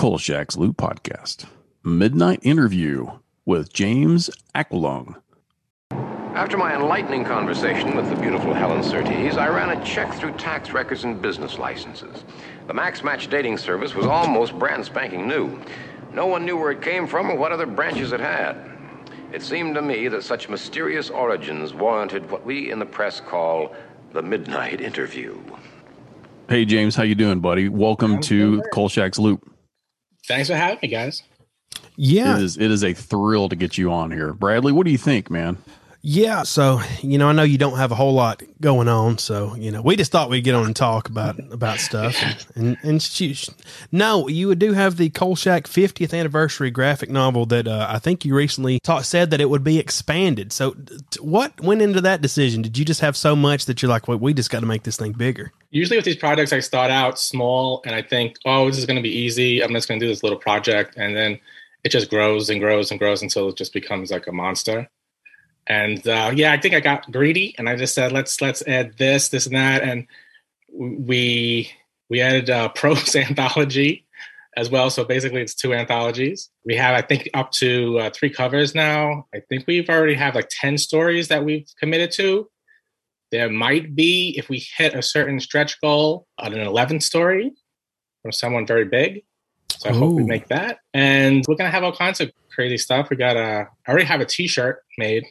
Kolchak's Loop Podcast. Midnight interview with James Aquilone. After my enlightening conversation with the beautiful Helen Surtees, I ran a check through tax records and business licenses. The Max Match dating service was almost brand spanking new. No one knew where it came from or what other branches it had. It seemed to me that such mysterious origins warranted what we in the press call the midnight interview. Hey James, how you doing, buddy? Welcome I'm to good. Kolchak's Loop. Thanks for having me, guys. Yeah, It is it is a thrill to get you on here. Bradley, what do you think, man? Yeah. So you know, I know you don't have a whole lot going on, so you know, we just thought we'd get on and talk about about stuff. And and, and shoot, no, you do have the Kolchak 50th anniversary graphic novel that uh, I think you recently taught, said that it would be expanded. So, t- what went into that decision? Did you just have so much that you're like, well, we just got to make this thing bigger? Usually with these projects, I start out small and I think, oh, this is going to be easy. I'm just going to do this little project. And then it just grows and grows and grows until it just becomes like a monster. And uh, yeah, I think I got greedy and I just said, let's let's add this, this, and that. And we we added a prose anthology as well. So basically, it's two anthologies. We have, I think, up to uh, three covers now. I think we've already have like ten stories that we've committed to. There might be, if we hit a certain stretch goal, on an 11th story from someone very big. So I hope we make that. And we're gonna have all kinds of crazy stuff. We got a, I already have a T-shirt made,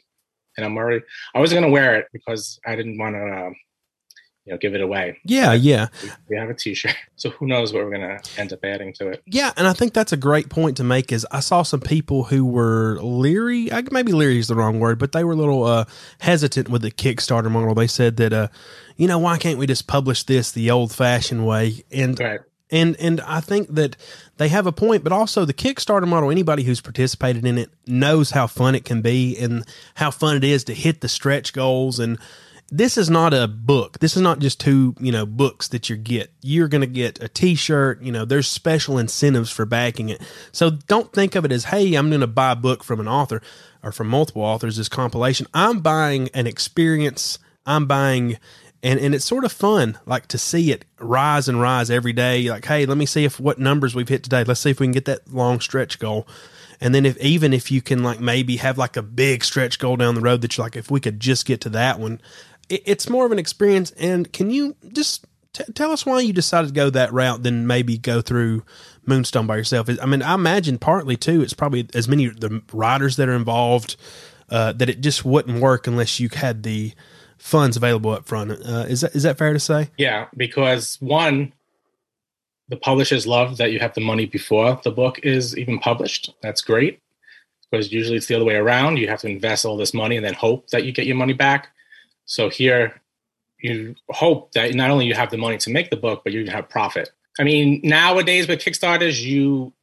and I'm already, I was gonna wear it because I didn't want to, um, you know, give it away. Yeah, yeah. We- have a T-shirt, so who knows what we're gonna end up adding to it. Yeah, and I think that's a great point to make. Is I saw some people who were leery. I, maybe leery is the wrong word, but they were a little uh, hesitant with the Kickstarter model. They said that, uh, you know, why can't we just publish this the old-fashioned way? And Right. And and I think that they have a point, but also the Kickstarter model. Anybody who's participated in it knows how fun it can be and how fun it is to hit the stretch goals. And this is not a book. This is not just two you know books that you get. You're going to get a T-shirt. You know, there's special incentives for backing it. So don't think of it as hey, I'm going to buy a book from an author or from multiple authors. This compilation. I'm buying an experience. I'm buying and and it's sort of fun like to see it rise and rise every day like hey let me see if what numbers we've hit today. Let's see if we can get that long stretch goal. And then if even if you can like maybe have like a big stretch goal down the road that you're like if we could just get to that one it, it's more of an experience. And can you just t- tell us why you decided to go that route than maybe go through moonstone by yourself? I mean i imagine partly too it's probably as many the riders that are involved uh, that it just wouldn't work unless you had the funds available up front. Uh, is that is that fair to say? Yeah, because one, the publishers love that you have the money before the book is even published. That's great. Because usually it's the other way around. You have to invest all this money and then hope that you get your money back. So here you hope that not only you have the money to make the book, but you have profit. I mean, nowadays with Kickstarters, you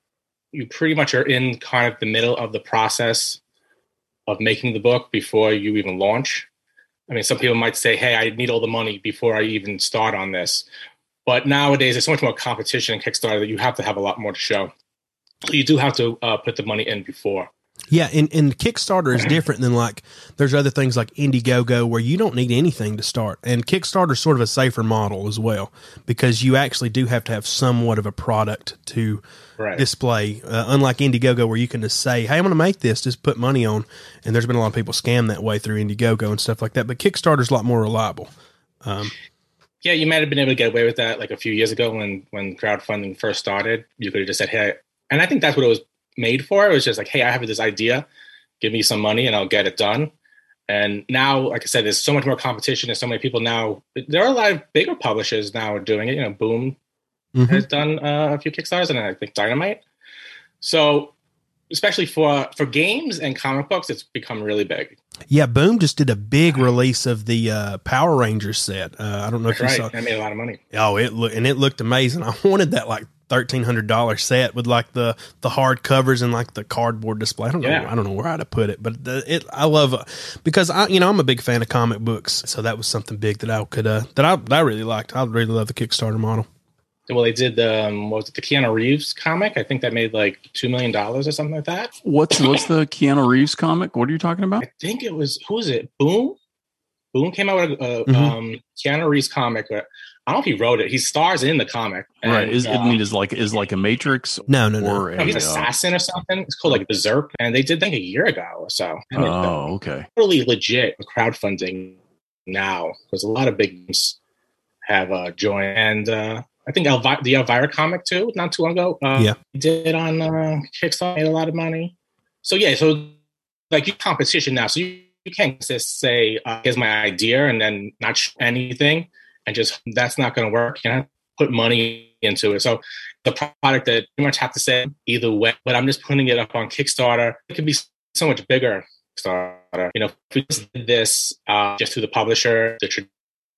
you pretty much are in kind of the middle of the process of making the book before you even launch. I mean, some people might say, "Hey, I need all the money before I even start on this." But nowadays, there's so much more competition in Kickstarter that you have to have a lot more to show. So you do have to uh, put the money in before. Yeah, and, and Kickstarter is different than like there's other things like Indiegogo where you don't need anything to start. And Kickstarter is sort of a safer model as well because you actually do have to have somewhat of a product to Right. display. Uh, unlike Indiegogo where you can just say, "Hey, I'm going to make this, just put money on." And there's been a lot of people scam that way through Indiegogo and stuff like that. But Kickstarter's a lot more reliable. Um, yeah, you might have been able to get away with that like a few years ago when when crowdfunding first started. You could have just said, "Hey," and I think that's what it was made for. It was just like, "Hey, I have this idea. Give me some money, and I'll get it done." And now, like I said, there's so much more competition. There's so many people now. There are a lot of bigger publishers now doing it. You know, Boom mhm. has done uh, a few Kickstarters, and I think Dynamite. So, especially for for games and comic books, it's become really big. Yeah, Boom just did a big release of the uh, Power Rangers set. Uh, I don't know if right, you saw. I made a lot of money. Oh, it looked and it looked amazing. I wanted that like thirteen hundred dollar set with like the the hard covers and like the cardboard display. I don't know. Yeah. I don't know where I'd put it, but the, it. I love uh, because I you know I'm a big fan of comic books, so that was something big that I could uh that I that I really liked. I really love the Kickstarter model. Well, they did the um, what was it the Keanu Reeves comic? I think that made like two million dollars or something like that. What's what's the Keanu Reeves comic? What are you talking about? I think it was who was it? Boom, Boom came out with a, a Mhm. um, Keanu Reeves comic. But I don't know if he wrote it. He stars in the comic. right. Is uh, I mean, is like is like a Matrix No, no, no. or a, no, he's uh, assassin or something. It's called like Berserk, and they did that a year ago or so. And it's oh, okay. totally legit crowdfunding now because a lot of big have uh, joined, and uh, I think Elvi- the Elvira comic too, not too long ago. Uh, Yeah. did on uh, Kickstarter, made a lot of money. So yeah, so like you competition now, so you, you can't just say uh, here's my idea and then not sh- anything, and just that's not going to work. You know, put money into it. So the product that you much have to say either way, but I'm just putting it up on Kickstarter. It could be so much bigger. Kickstarter. You know, if we just did this uh, just through the publisher, the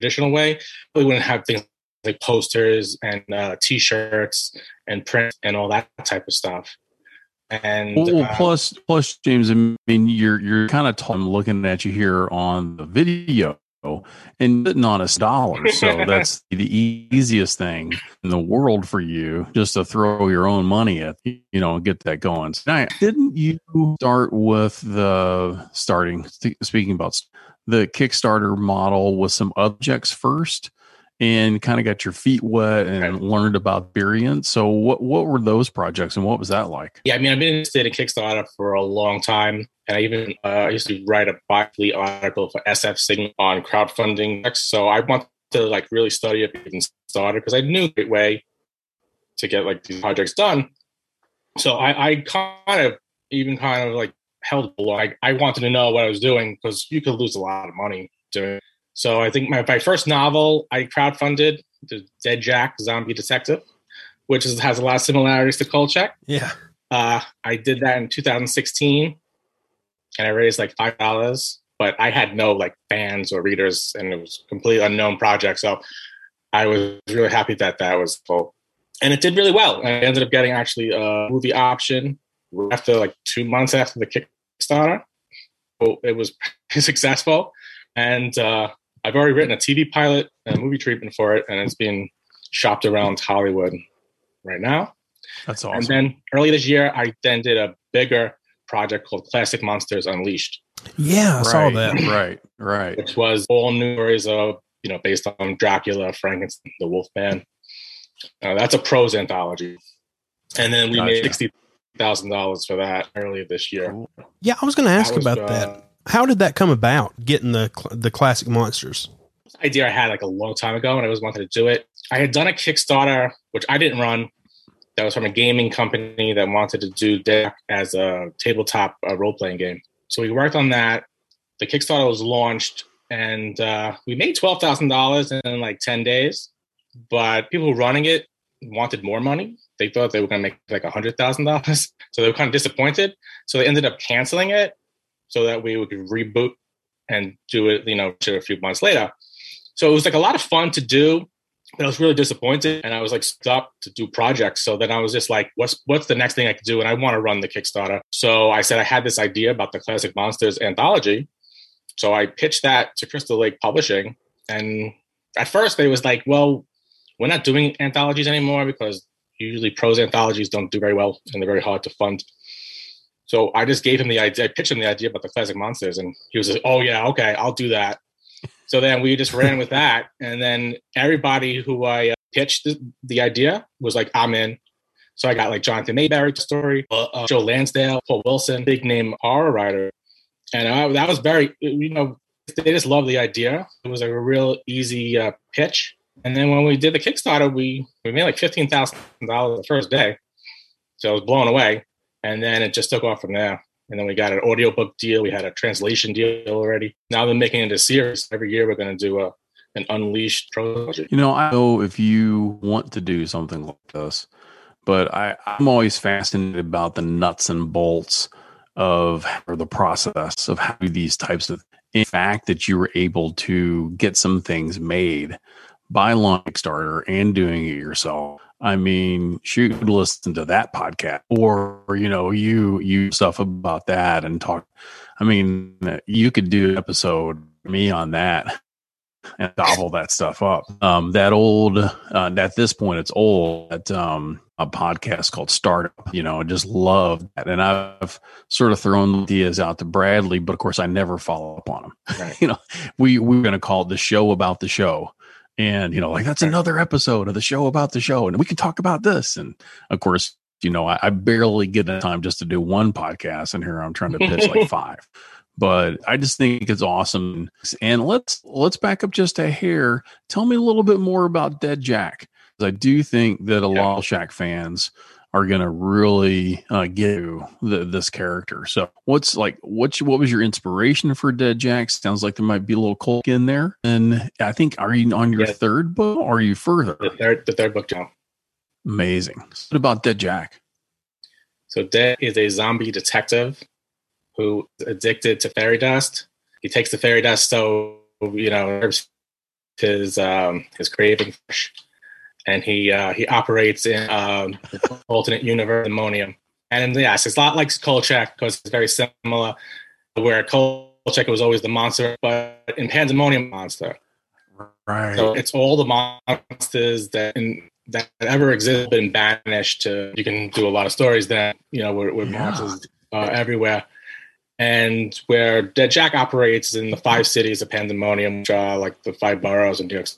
traditional way, we wouldn't have things like posters and uh, T-shirts and print and all that type of stuff. And Well, uh, plus, plus, James. I mean, you're you're kind of t- I'm looking at you here on the video, and sitting on a dollar. So that's the easiest thing in the world for you, just to throw your own money at, you know, and get that going. So now, didn't you start with the starting? Speaking about the Kickstarter model with some objects first. And kind of got your feet wet and Right. learned about experience. So, what what were those projects and what was that like? Yeah, I mean, I've been interested in Kickstarter for a long time, and I even uh, I used to write a bi-weekly article for SF Signal on crowdfunding. So I wanted to like really study it even started because I knew a great way to get like these projects done. So I, I kind of even kind of like held like I wanted to know what I was doing because you could lose a lot of money doing. So I think my, my first novel I crowdfunded, the Dead Jack Zombie Detective, which is, has a lot of similarities to Kolchak. Yeah. Uh, I did that in 2016, and I raised like five dollars. But I had no like fans or readers, and it was a completely unknown project. So I was really happy that that was full, and it did really well. I ended up getting actually a movie option after like two months after the Kickstarter. So it was pretty successful, and uh, I've already written a TV pilot and a movie treatment for it, and it's being shopped around Hollywood right now. That's awesome. And then early this year, I then did a bigger project called Classic Monsters Unleashed, Yeah, I saw right, that. Right, right. which was all new stories of, you know, based on Dracula, Frankenstein, the Wolfman. Uh, that's a prose anthology. And then we made $60,000 for that earlier this year. Cool. Yeah, I was going to ask was, about uh, that. How did that come about? Getting the the classic monsters. idea I had like a long time ago and I always wanted to do it. I had done a Kickstarter, which I didn't run. That was from a gaming company that wanted to do Deck as a tabletop uh, role playing game. So we worked on that. The Kickstarter was launched and uh, we made $12,000 in like 10 days. But people running it wanted more money. They thought they were going to make like $100,000. So they were kind of disappointed. So they ended up canceling it so that we could reboot and do it, you know, a few months later. So it was like a lot of fun to do, but I was really disappointed and I was like stuck to do projects. So then I was just like, what's what's the next thing I could do? And I want to run the Kickstarter. So I said I had this idea about the Classic Monsters anthology. So I pitched that to Crystal Lake Publishing. And at first they was like, well, we're not doing anthologies anymore because usually prose anthologies don't do very well and they're very hard to fund. So I just gave him the idea, I pitched him the idea about the classic monsters, and he was like, "Oh yeah, okay, I'll do that." So then we just ran with that, and then everybody who I uh, pitched the, the idea was like, "I'm in." So I got like Jonathan Maberry story, uh, uh, Joe Lansdale, Paul Wilson, big name horror writer, and I, that was very, you know, they just loved the idea. It was like a real easy uh, pitch. And then when we did the Kickstarter, we we made like fifteen thousand dollars the first day, so I was blown away and then it just took off from there. And then we got an audiobook deal. We had a translation deal already. Now they're making it a series. Every year we're going to do a an unleashed trilogy. You know, I know if you want to do something like this, but I, I'm always fascinated about the nuts and bolts of or the process of how these types of in fact that you were able to get some things made by long, Kickstarter and doing it yourself. I mean, shoot, listen to that podcast, or you know, you you stuff about that and talk. I mean, you could do an episode me on that and gobble that stuff up. Um, that old, uh, at this point, it's old. That um, a podcast called Startup. You know, I just love that, and I've sort of thrown ideas out to Bradley, but of course, I never follow up on them. Right. you know, we we we're going to call it the show about the show. And you know, like that's another episode of the show about the show, and we can talk about this. And of course, you know, I, I barely get the time just to do one podcast, and here I'm trying to pitch like five but I just think it's awesome. And let's let's back up just a hair. Tell me a little bit more about Dead Jack. I do think that a Yeah. lot of Shack fans are going to really uh, get the, this character. So, what's like what's what was your inspiration for Dead Jack? Sounds like there might be a little Culk in there. And I think are you on your third book? Or are you further? The third, the third book, Joe. Amazing. What about Dead Jack? So Dead is a zombie detective who is addicted to fairy dust. He takes the fairy dust so you know his um, his craving, and he uh, he operates in um, alternate universe Pandemonium. And yes, it's a lot like Kolchak because it's very similar. Where Kolchak was always the monster, but in Pandemonium, monster. Right. So it's all the monsters that in, that ever exist been banished to. You can do a lot of stories that you know where, where Yeah. monsters are everywhere, and where Dead Jack operates in the five cities of Pandemonium, which are like the five boroughs of New York,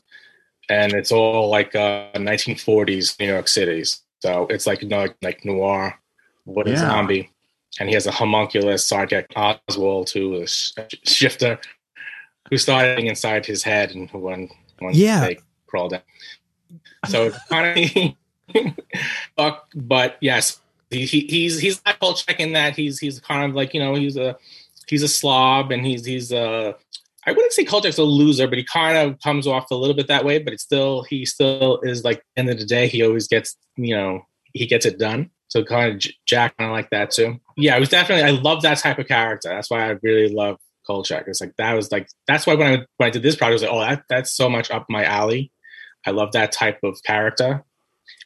and it's all like uh, 1940s New York City. So it's like you know like, like noir with a zombie, and he has a homunculus sidekick Oswald, who is a shifter, who's started inside his head and who one one Yeah. they crawled. So it's kind of, but, but yes, he, he, he's he's not called checking that he's he's kind of like you know he's a he's a slob and he's he's a I wouldn't say Kolchak's a loser, but he kind of comes off a little bit that way. But it's still he still is like end of the day he always gets you know he gets it done. So kind of Jack kind of like that too. Yeah, it was definitely I love that type of character. That's why I really love Kolchak. It's like that was like that's why when I when I did this project, I was like, oh, that that's so much up my alley. I love that type of character.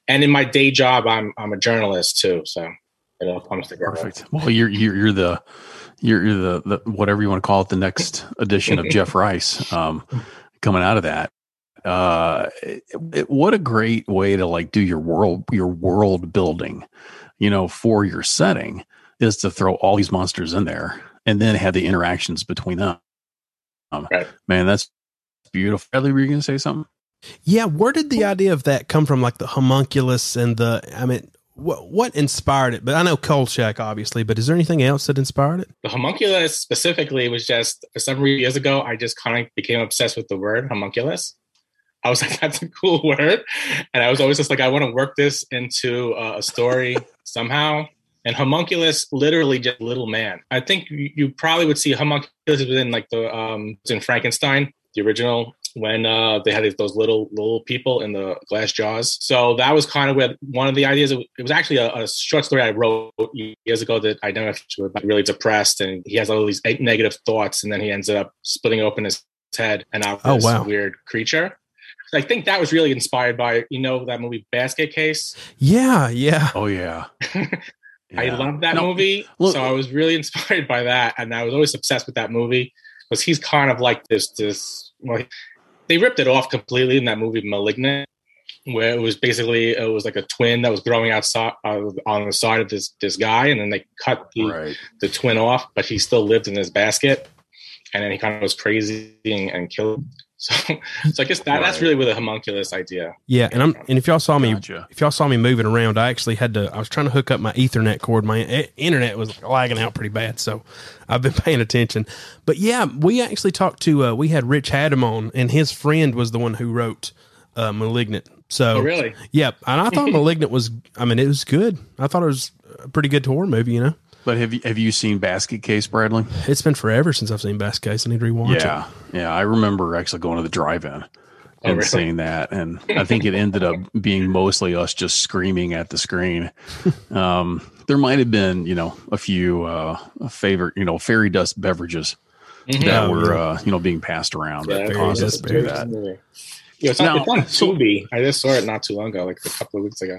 And in my day job, I'm I'm a journalist too, so it all comes together. Perfect. Well, you're you're, you're the you're, you're the, the whatever you want to call it the next edition of Jeff Rice um, coming out of that. Uh, it- it- what a great way to like do your world your world building, you know, for your setting is to throw all these monsters in there and then have the interactions between them. Um, Right. Man, that's beautiful. Bradley, were you going to say something? Yeah, where did the idea of that come from? Like the homunculus and the, I mean, what what inspired it? But I know Kolchak, obviously, but is there anything else that inspired it? The homunculus specifically was just for some years ago, I just kind of became obsessed with the word homunculus. I was like, that's a cool word. And I was always just like, I want to work this into uh, a story somehow. And homunculus, literally just little man. I think you, probably would see homunculus within like the um it's in Frankenstein, the original, when uh they had those little little people in the glass jars. So that was kind of where one of the ideas. It was actually a, a short story I wrote years ago that I know was really depressed, and he has all these negative thoughts, and then he ends up splitting open his head and out Oh, this wow. weird creature. I think that was really inspired by you know that movie Basket Case. Yeah, yeah. Oh yeah. I love that No, movie, look- so I was really inspired by that, and I was always obsessed with that movie because he's kind of like this. This well, they ripped it off completely in that movie *Malignant*, where it was basically it was like a twin that was growing outside uh, on the side of this this guy, and then they cut the, Right. the twin off, but he still lived in his basket, and then he kind of was crazy and, and killed. Him. So, so I guess that, that's really where the homunculus idea. Yeah, and I'm and if y'all saw me Gotcha. if y'all saw me moving around, I actually had to I was trying to hook up my ethernet cord. My i- internet was lagging out pretty bad, so I've been paying attention. But yeah, we actually talked to uh, we had Rich Haddam on and his friend was the one who wrote uh, Malignant. So Oh, really? Yeah, and I thought Malignant was I mean, it was good. I thought it was a pretty good horror movie, you know. But have you have you seen Basket Case, Bradley? It's been forever since I've seen Basket Case. I need to rewatch it. Yeah, yeah. I remember actually going to the drive-in and really? seeing that, and I think it ended up being mostly us just screaming at the screen. Um, there might have been, you know, a few uh, favorite, you know, fairy dust beverages that Oh, were, uh, you know, being passed around that Yeah, caused that's us to do that. Yeah, it's, on, Now- it's on Tubi. I just saw it not too long ago, like a couple of weeks ago.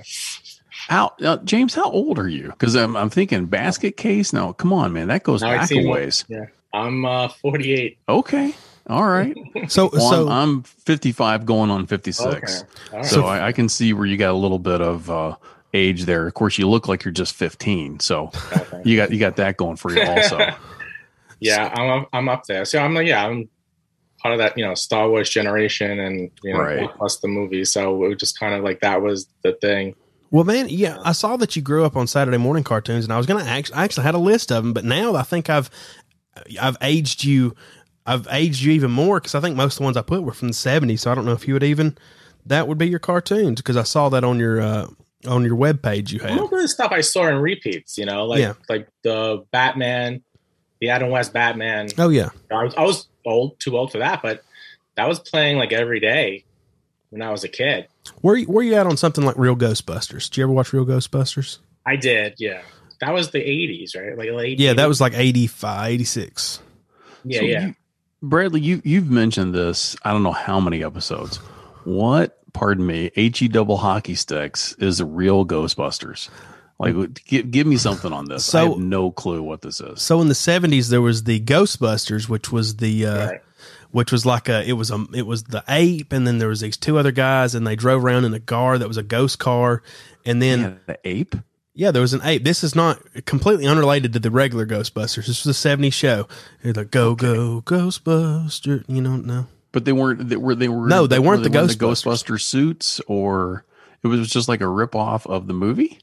How, uh, James? How old are you? Because I'm, I'm thinking Basket Case. No, come on, man, that goes No, back seen a ways. Yeah, I'm uh, 48. Okay, All right. So Well, so I'm, I'm 55 going on 56. Okay. All right. So I, I can see where you got a little bit of uh, age there. Of course, you look like you're just 15. So Okay. you got you got that going for you also. yeah, I'm up, I'm up there. So I'm like, yeah, I'm part of that, you know, Star Wars generation, and you know, Right. plus the movie. So it was just kind of like that was the thing. Well, man, yeah, I saw that you grew up on Saturday morning cartoons, and I was gonna actually, I actually had a list of them, but now I think I've, I've aged you, I've aged you even more because I think most of the ones I put were from the '70s. So I don't know if you would even, that would be your cartoons because I saw that on your, uh, on your web page you had. Most of the stuff I saw in repeats, you know, like Yeah. like the Batman, the Adam West Batman. Oh yeah, I was I was old, too old for that, but that was playing like every day when I was a kid. where you- where you at on something like Real Ghostbusters? Did you ever watch Real Ghostbusters? I did, yeah. That was the '80s, right? Like late. Yeah, that was like 85, 86. yeah, So yeah. you- Bradley, you you've mentioned this. I don't know how many episodes. What? Pardon me. He double hockey sticks is the real Ghostbusters. Like, give, give me something on this. I So- have no clue what this is. So in the seventies, there was the Ghostbusters, which was the uh, Right. Which was like a it was a it was the ape, and then there was these two other guys, and they drove around in a car that was a ghost car, and then Yeah, the ape. yeah, there was an ape. This is not completely unrelated to the regular Ghostbusters. This was a '70s show. They're like go go Ghostbuster, you know no. But they weren't. They were. They were. No, they weren't were the wearing Ghostbusters. Ghostbuster suits, or it was just like a rip off of the movie.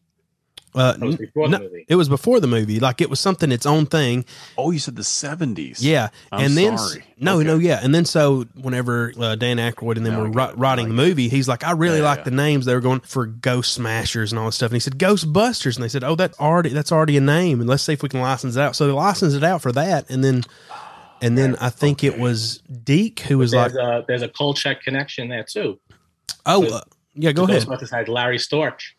Uh, was before no, the movie. It was before the movie. Like it was something its own thing. Oh, you said the seventies. Yeah, I'm and then sorry. no, Okay. no, yeah, and then so whenever uh, Dan Aykroyd and them Now were get ri- it. writing Now the movie, he's like, I really Yeah, like yeah. the names. They were going for Ghost Smashers and all this stuff, and he said Ghostbusters, and they said, oh, that's already that's already a name, and let's see if we can license it out. So they licensed it out for that, and then and then I think it was DIC who was like, There's a there's a Kolchak connection there too. oh, uh, yeah, go ahead. Ghostbusters had Larry Storch.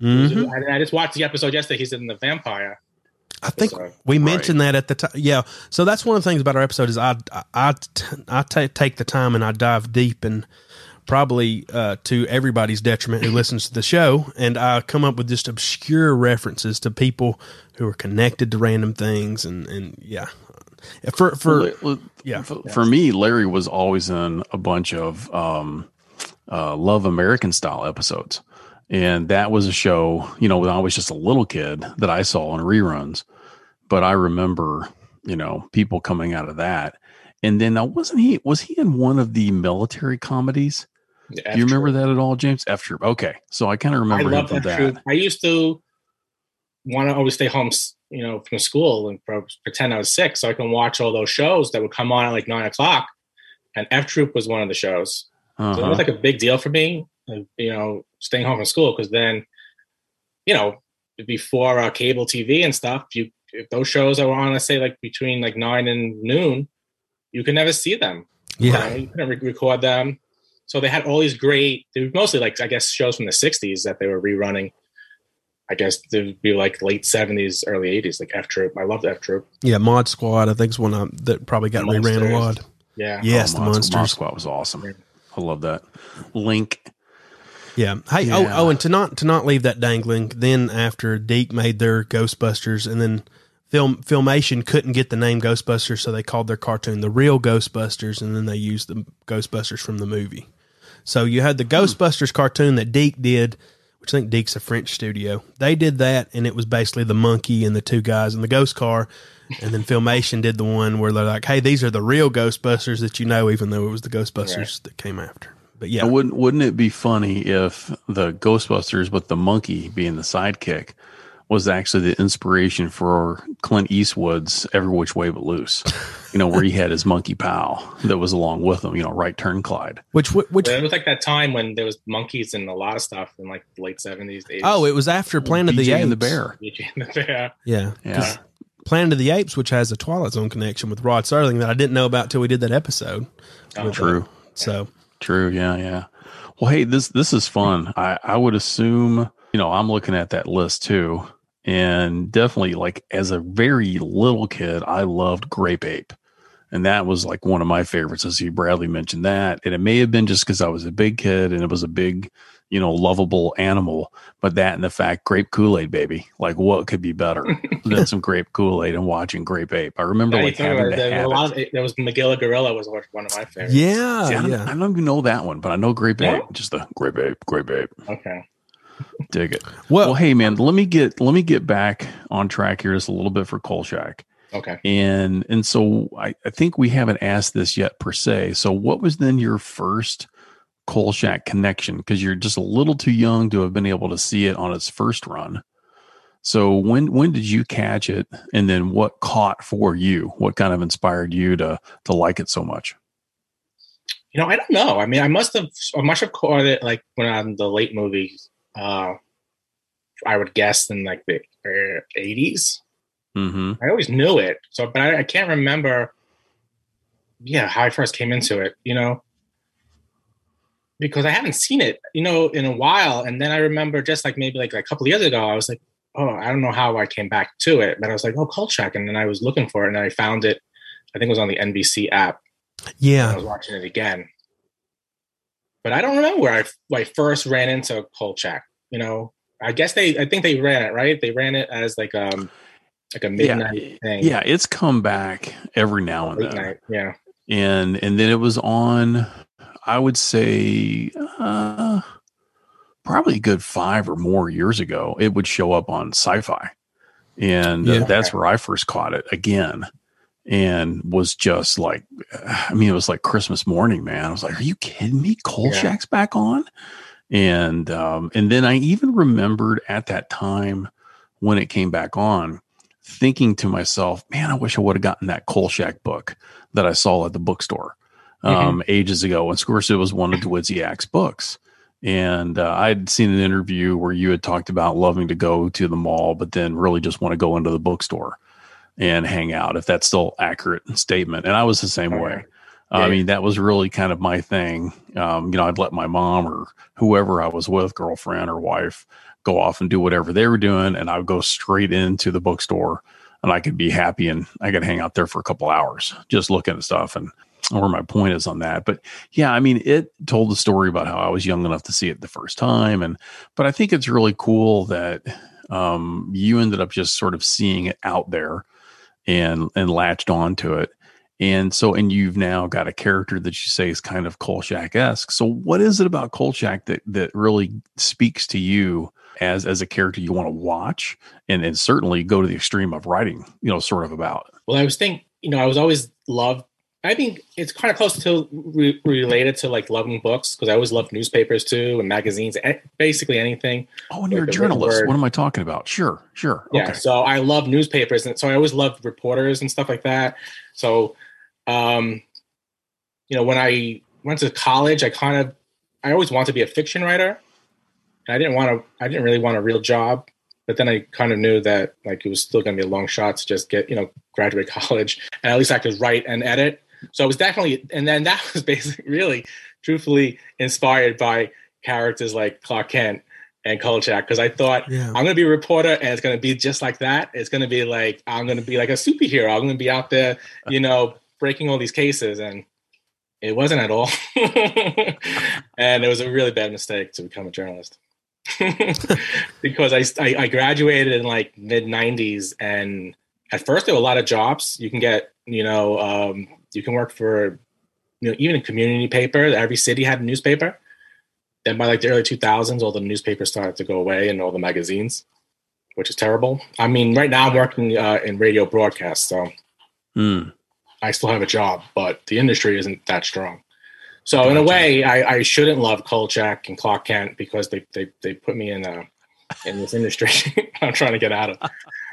Mhm. I, I just watched the episode yesterday. He's in the vampire. I think episode. we mentioned that at the time. Yeah, so that's one of the things about our episode is I I I, I take the time and I dive deep and probably uh, to everybody's detriment who listens to the show, and I come up with just obscure references to people who are connected to random things, and and yeah, for for yeah. For, for me, Larry was always in a bunch of um, uh, Love American style episodes. And that was a show, you know, when I was just a little kid that I saw on reruns. But I remember, you know, people coming out of that. And then now wasn't he was he in one of the military comedies? Do you remember that at all, James? F Troop. Okay. So I kind of I remember him love from that. I used to want to always stay home, you know, from school and pretend I was sick so I can watch all those shows that would come on at like nine o'clock. And F Troop was one of the shows. So it Uh-huh. was like a big deal for me, you know, staying home from school because then, you know, before uh, cable TV and stuff, you if those shows that were on, let's say like between like nine and noon, you could never see them. You yeah. know, you couldn't re- record them. So they had all these great. They were mostly like I guess shows from the '60s that they were rerunning. I guess they would be like late '70s, early '80s, like F Troop. I loved F Troop. Yeah, Mod Squad, I think is one I, that probably got reran a lot. Yeah, Yes, Oh, the Mod- Mod. Squad was awesome. I love that. Link. Yeah. Hey. Yeah. Oh. Oh. And to not to not leave that dangling. Then after DIC made their Ghostbusters, and then film Filmation couldn't get the name Ghostbusters, so they called their cartoon the Real Ghostbusters, and then they used the Ghostbusters from the movie. So you had the Hmm. Ghostbusters cartoon that DIC did, which I think DIC's a French studio. They did that, and it was basically the monkey and the two guys in the ghost car. And then Filmation did the one where they're like, "Hey, these are the real Ghostbusters that you know," even though it was the Ghostbusters that came after. But yeah, And wouldn't wouldn't it be funny if the Ghostbusters, but the monkey being the sidekick, was actually the inspiration for Clint Eastwood's Every Which Way But Loose? You know, where he had his monkey pal that was along with him. You know, right turn, Clyde. which which it was like that time when there was monkeys and a lot of stuff in like the late '70s. Oh, it was after Planet of the Apes. and the Bear. BJ and the Bear. Yeah. Yeah. 'Cause Planet of the Apes, which has a Twilight Zone connection with Rod Serling that I didn't know about till we did that episode. Oh, True. So True. Yeah. Yeah. Well, hey, this this is fun. I I would assume you know I'm looking at that list too, and definitely like as a very little kid, I loved Grape Ape, and that was like one of my favorites. As you Bradley mentioned that, and it may have been just because I was a big kid and it was a big you know, lovable animal, but that and the fact grape Kool Aid, baby. Like, what could be better than some grape Kool Aid and watching Grape Ape? I remember Yeah, like think having about it, to there, have a it. lot of, there was Magilla Gorilla was one of my favorites. Yeah, See, I, don't, yeah. I don't even know that one, but I know Grape No? Ape. Just the Grape Ape, Grape Ape. Okay. Dig it. Well, Well, hey man, let me get let me get back on track here just a little bit for Kolchak. Okay. And and so I, I think we haven't asked this yet per se. So what was then your first Kolchak connection? Because you're just a little too young to have been able to see it on its first run. So when when did you catch it? And then what caught for you? What kind of inspired you to to like it so much? You know, I don't know. I mean, I must have, I must have caught it like when on the late movies. Uh, I would guess in like the uh, eighties. Mm-hmm. I always knew it, so but I, I can't remember. Yeah, how I first came into it. You know, because I haven't seen it, you know, in a while. And then I remember just like maybe like a couple of years ago, I was like, oh, I don't know how I came back to it, but I was like, oh, Kolchak, and then I was looking for it, and I found it. I think it was on the NBC app. Yeah. I was watching it again. But I don't remember where I, first ran into Kolchak. You know, I guess they, I think they ran it right. They ran it as like um, like a midnight Yeah, thing. yeah, it's come back every now and then. night. Yeah, and and then it was on i would say uh probably a good five or more years ago it would show up on sci-fi. And uh, Yeah. that's where i first caught it again and was just like i mean it was like christmas morning man. I was like are you kidding me? Kolchak's back on? And um and then i even remembered at that time when it came back on thinking to myself man i wish i would have gotten that kolchak book that I saw at the bookstore um, ages ago. And of course, it was one of Dawidziak's books. And uh, I'd seen an interview where you had talked about loving to go to the mall, but then really just want to go into the bookstore and hang out, if that's still accurate statement. And I was the same way. yeah. I mean, that was really kind of my thing. Um, you know, I'd let my mom or whoever I was with, girlfriend or wife, go off and do whatever they were doing, and I would go straight into the bookstore, and I could be happy, and I could hang out there for a couple hours just looking at stuff and where my point is on that. But yeah, I mean, it told the story about how I was young enough to see it the first time, and but I think it's really cool that um, you ended up just sort of seeing it out there and and latched onto it. And so, and you've now got a character that you say is kind of Kolchak esque. So, what is it about Kolchak that that really speaks to you as as a character you want to watch, and and certainly go to the extreme of writing, you know, sort of about? Well, I was thinking, you know, I was always loved. I think it's kind of close to re- related to like loving books because I always loved newspapers too and magazines, basically anything. Oh, and you're a Like the written journalist. What am I talking about? Sure, sure. Yeah, Okay. so I love newspapers, and so I always loved reporters and stuff like that. So, um, you know, when I went to college, I kind of, I always wanted to be a fiction writer. And I didn't want to, I didn't really want a real job, but then I kind of knew that like it was still going to be a long shot to just get, you know, graduate college, and at least I could write and edit. So it was definitely, and then that was basically really, truthfully inspired by characters like Clark Kent and Kolchak because I thought Yeah. I'm going to be a reporter and it's going to be just like that. It's going to be like, I'm going to be like a superhero. I'm going to be out there, you know, breaking all these cases. And it wasn't at all. and it was a really bad mistake to become a journalist. because I, I, I graduated in like mid 90s and at first there were a lot of jobs you can get you know um, you can work for you know even a community paper every city had a newspaper. Then by like the early 2000s all the newspapers started to go away and all the magazines which is terrible. I mean right now i'm working uh, in radio broadcast so Hmm. i still have a job but the industry isn't that strong. So in a way i, I shouldn't love kolchak and clark kent because they, they, they put me in a in this industry. I'm trying to get out of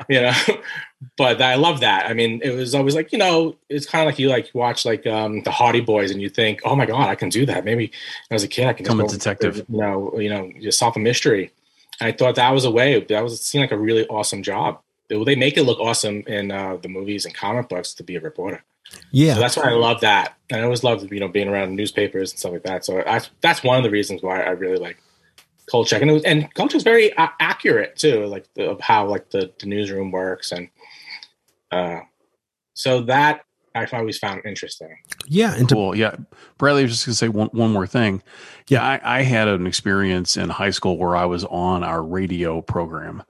you know but i love that. I mean it was always like you know it's kind of like you like watch like um the hardy boys and you think oh my god i can do that. Maybe as a kid i can Become a detective. you know you know just solve a mystery. And i thought that was a way that was seemed like a really awesome job. They, they make it look awesome in uh, the movies and comic books to be a reporter. Yeah. so that's why I love that, and I always loved you know being around newspapers and stuff like that. So I, that's one of the reasons why I really like Kolchak, and it was, and Kolchak's very a- accurate too, like the, of how like the, the newsroom works, and uh, so that I've always found interesting. Yeah, and to, Cool. Yeah. Bradley, I was just going to say one, one more thing. Yeah, I, I had an experience in high school where I was on our radio program.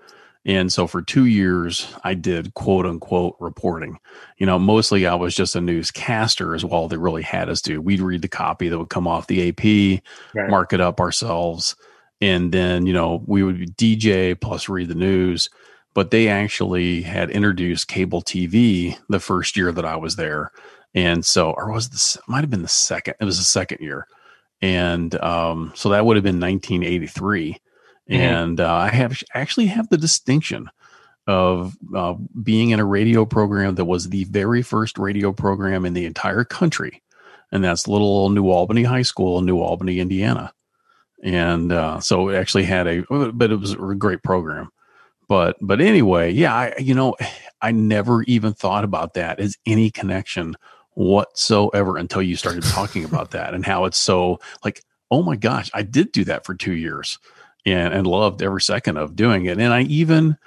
And so for two years, I did quote unquote reporting. You know, mostly I was just a newscaster as well. They really had us do. We'd read the copy that would come off the AP, Right. mark it up ourselves. And then, you know, we would be DJ plus read the news. But they actually had introduced cable TV the first year that I was there. And so, or was this might have been the second, it was the second year. And um, so that would have been 1983. Mhm. And uh, I have actually have the distinction of uh, being in a radio program that was the very first radio program in the entire country. And that's little old New Albany High School in New Albany, Indiana. And uh, so it actually had a, but it was a great program. But, but anyway, yeah, I, you know, I never even thought about that as any connection whatsoever until you started talking about that and how it's so like, oh my gosh, I did do that for two years and, and loved every second of doing it. And I even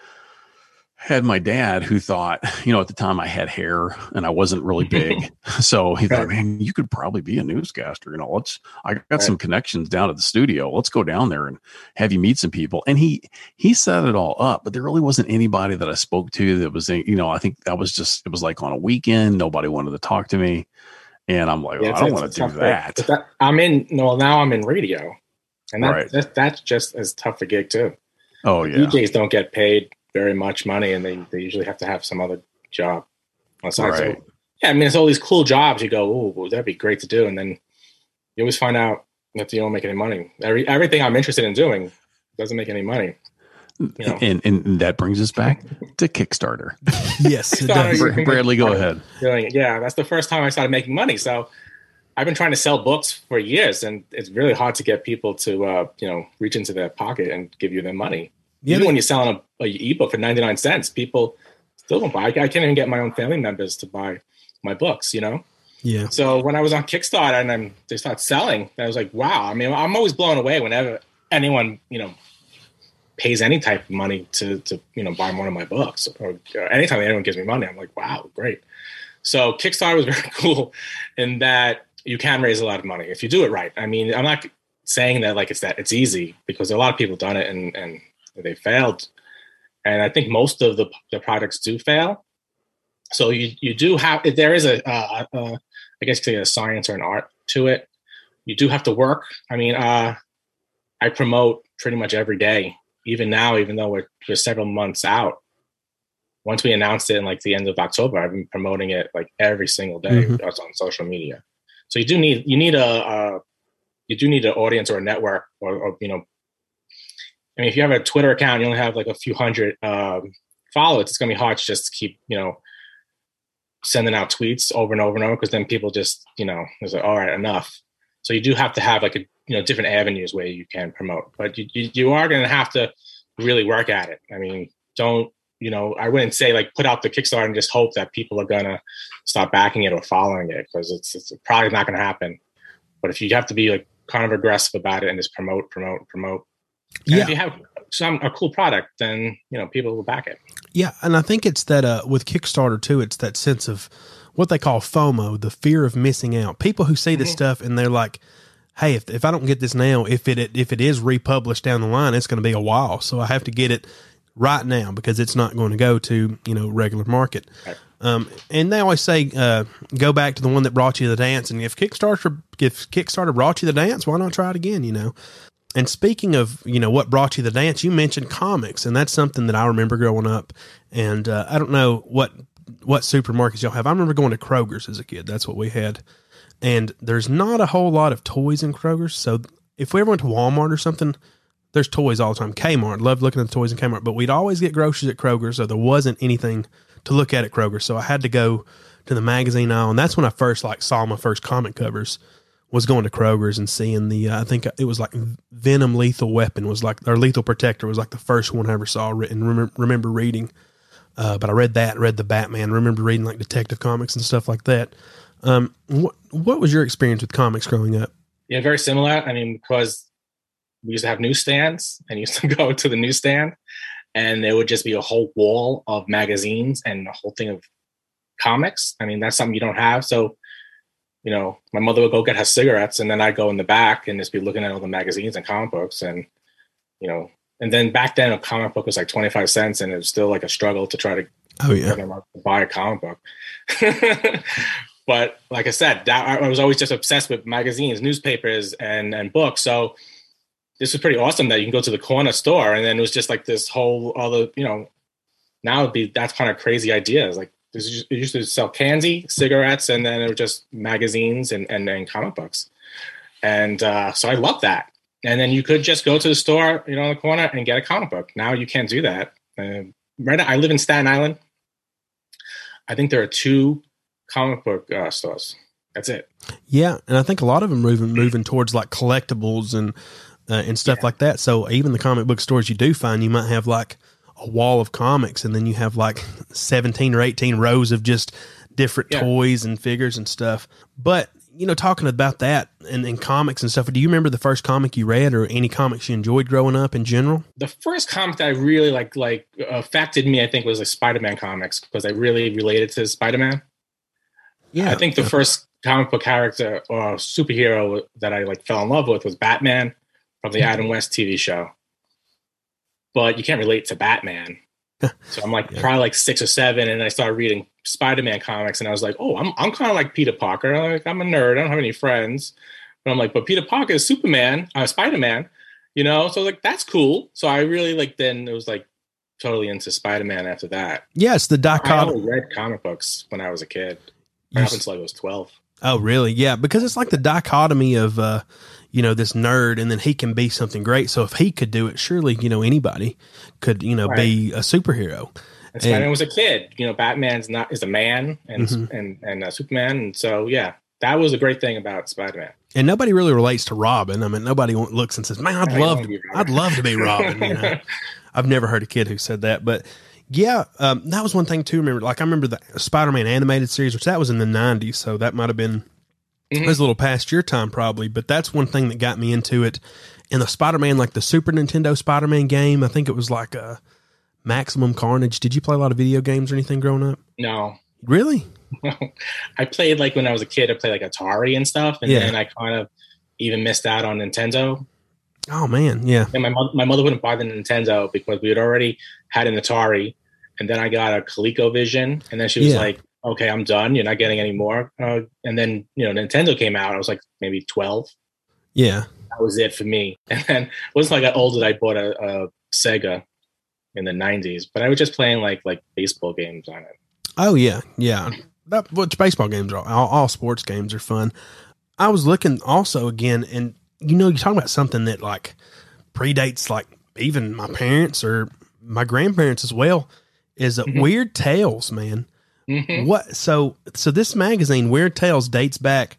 had my dad who thought, you know, at the time I had hair and I wasn't really big. so he thought, man, you could probably be a newscaster. You know, let's, I got Right. some connections down at the studio. Let's go down there and have you meet some people. And he, he set it all up, but there really wasn't anybody that I spoke to that was, you know, I think that was just, it was like on a weekend. Nobody wanted to talk to me. And I'm like, Yeah, well, I don't want to do that. That- I'm in. Well, now I'm in radio, and that, Right. that that's just as tough a gig too. Oh yeah. DJs don't get paid very much money, and they, they usually have to have some other job on the side. So, yeah, I mean, it's all these cool jobs. You go, oh, that'd be great to do, and then you always find out that you don't make any money. Every everything I'm interested in doing doesn't make any money. You know. And, and that brings us back to Kickstarter. yes, it Sorry. does. Bradley, go ahead. doing it. Yeah, that's the first time I started making money. So I've been trying to sell books for years, and it's really hard to get people to, uh, you know, reach into their pocket and give you their money. Yeah, Even they- when you're selling a, a ebook for 99 cents, people still don't buy. I can't even get my own family members to buy my books, you know? yeah, So when I was on Kickstarter and I'm, they start selling, I was like, wow. I mean, I'm always blown away whenever anyone, you know, pays any type of money to, to you know, buy one of my books or, or anytime anyone gives me money, I'm like, wow, great. So Kickstarter was very cool in that you can raise a lot of money if you do it right. I mean, I'm not saying that like it's that it's easy because a lot of people done it and, and they failed. And I think most of the, the products do fail. So you, you do have, there is a, uh, uh, I guess a science or an art to it. You do have to work. I mean, uh, I promote pretty much every day, even now, even though we're, we're several months out. Once we announced it in like the end of October, I've been promoting it like every single day Mhm. uh, on social media. So you do need you need a uh, you do need an audience or a network or, or you know. I mean, if you have a Twitter account, you only have like a few hundred um, followers. It's gonna be hard to just keep you know sending out tweets over and over and over because then people just you know it's like all right enough so you do have to have like a you know different avenues where you can promote but you, you, you are to have to really work at it i mean don't you know i wouldn't say like put out the kickstarter and just hope that people are to start backing it or following it because it's, it's probably not to happen but if you have to be like kind of aggressive about it and just promote promote promote and yeah. if you have some a cool product then you know people will back it Yeah, and I think it's that uh, with Kickstarter too. It's that sense of what they call FOMO, the fear of missing out. People who see this Mhm. stuff and they're like, "Hey, if, if I don't get this now, if it if it is republished down the line, it's going to be a while. So I have to get it right now because it's not going to go to you know regular market." Right. Um, and they always say, uh, "Go back to the one that brought you the dance." And if Kickstarter if Kickstarter brought you the dance, why not try it again? You know. And speaking of, you know, what brought you the dance, you mentioned comics, and that's something that I remember growing up. And uh, I don't know what what supermarkets y'all have. I remember going to Kroger's as a kid. That's what we had. And there's not a whole lot of toys in Kroger's. So if we ever went to Walmart or something, there's toys all the time. Kmart, loved looking at the toys in Kmart, but we'd always get groceries at Kroger's, so there wasn't anything to look at at Kroger. So I had to go to the magazine aisle, and that's when I first like saw my first comic covers was going to Kroger's and seeing the uh, I think it was like Venom Lethal Weapon was like or Lethal Protector was like the first one I ever saw written remember, remember reading. Uh, but I read that, read the Batman, remember reading like Detective Comics and stuff like that. Um, what what was your experience with comics growing up? Yeah, very similar. I mean, because we used to have newsstands and used to go to the newsstand and there would just be a whole wall of magazines and a whole thing of comics. I mean, that's something you don't have. So, you know, my mother would go get her cigarettes, and then I'd go in the back and just be looking at all the magazines and comic books, and you know, and then back then a comic book was like twenty five cents, and it was still like a struggle to try to Oh yeah. to buy a comic book. but like I said, that, I was always just obsessed with magazines, newspapers, and and books. So this was pretty awesome that you can go to the corner store, and then it was just like this whole other, you know, now it'd be that's kind of crazy ideas. Like this it used to sell candy, cigarettes, and then it was just magazines and and, and comic books. And uh, so I love that. And then you could just go to the store, you know, on the corner and get a comic book. Now you can't do that. Uh, right now, I live in Staten Island. I think there are two comic book uh, stores. That's it. Yeah, and I think a lot of them moving moving towards like collectibles and uh, and stuff Yeah. like that. So even the comic book stores you do find, you might have like a wall of comics, and then you have like seventeen or eighteen rows of just different Yeah. toys and figures and stuff. But you know, talking about that and, and comics and stuff. Do you remember the first comic you read, or any comics you enjoyed growing up in general? The first comic that I really like like uh, affected me, I think, was like Spider-Man comics because I really related to Spider-Man. Yeah, I think the first comic book character or superhero that I like fell in love with was Batman from the hmm. Adam West TV show. But you can't relate to Batman. so I'm like Yeah. probably like six or seven, and I started reading Spider-Man comics, and I was like, oh, I'm I'm kind of like Peter Parker. I'm like I'm a nerd. I don't have any friends, but I'm like, but Peter Parker is Superman, uh, Spider-Man, you know. So like that's cool. So I really like then it was like totally into Spider-Man after that. Yes, the dot com. only read comic books when I was a kid. Up until I was twelve. Oh, really? Yeah, because it's like the dichotomy of, uh, you know, this nerd, and then he can be something great. So if he could do it, surely you know anybody could, you know, be a superhero. And Spider-Man was a kid. You know, Batman's not is a man, and Mhm. and and uh, Superman, and so yeah, that was a great thing about Spider-Man. And nobody really relates to Robin. I mean, nobody looks and says, "Man, I'd I love, Robin." I'd love to be Robin." You know, I've never heard a kid who said that, but yeah, um, that was one thing too. Remember, like I remember the Spider-Man animated series, which that was in the '90s, so that might have been Mhm. it was a little past your time probably. But that's one thing that got me into it. And the Spider-Man, like the Super Nintendo Spider-Man game, I think it was like a Maximum Carnage. Did you play a lot of video games or anything growing up? no, Really? I played like when I was a kid. I played like Atari and stuff, and Yeah. then I kind of even missed out on Nintendo. Oh man, yeah, And my mo- my mother wouldn't buy the Nintendo because we had already had an Atari, and then I got a ColecoVision, and then she was Yeah. like, "Okay, I'm done. You're not getting any more." Uh, and then you know Nintendo came out. I was like maybe twelve. yeah. that was it for me. And then like I got older. I bought a, a Sega in the '90s, but I was just playing like like baseball games on it. Oh yeah, yeah. That which baseball games are all, all sports games are fun. I was looking also again, and you know, you're talking about something that like predates like even my parents or my grandparents as well. Is uh, Mhm. Weird Tales, man. Mhm. What? So so this magazine, Weird Tales, dates back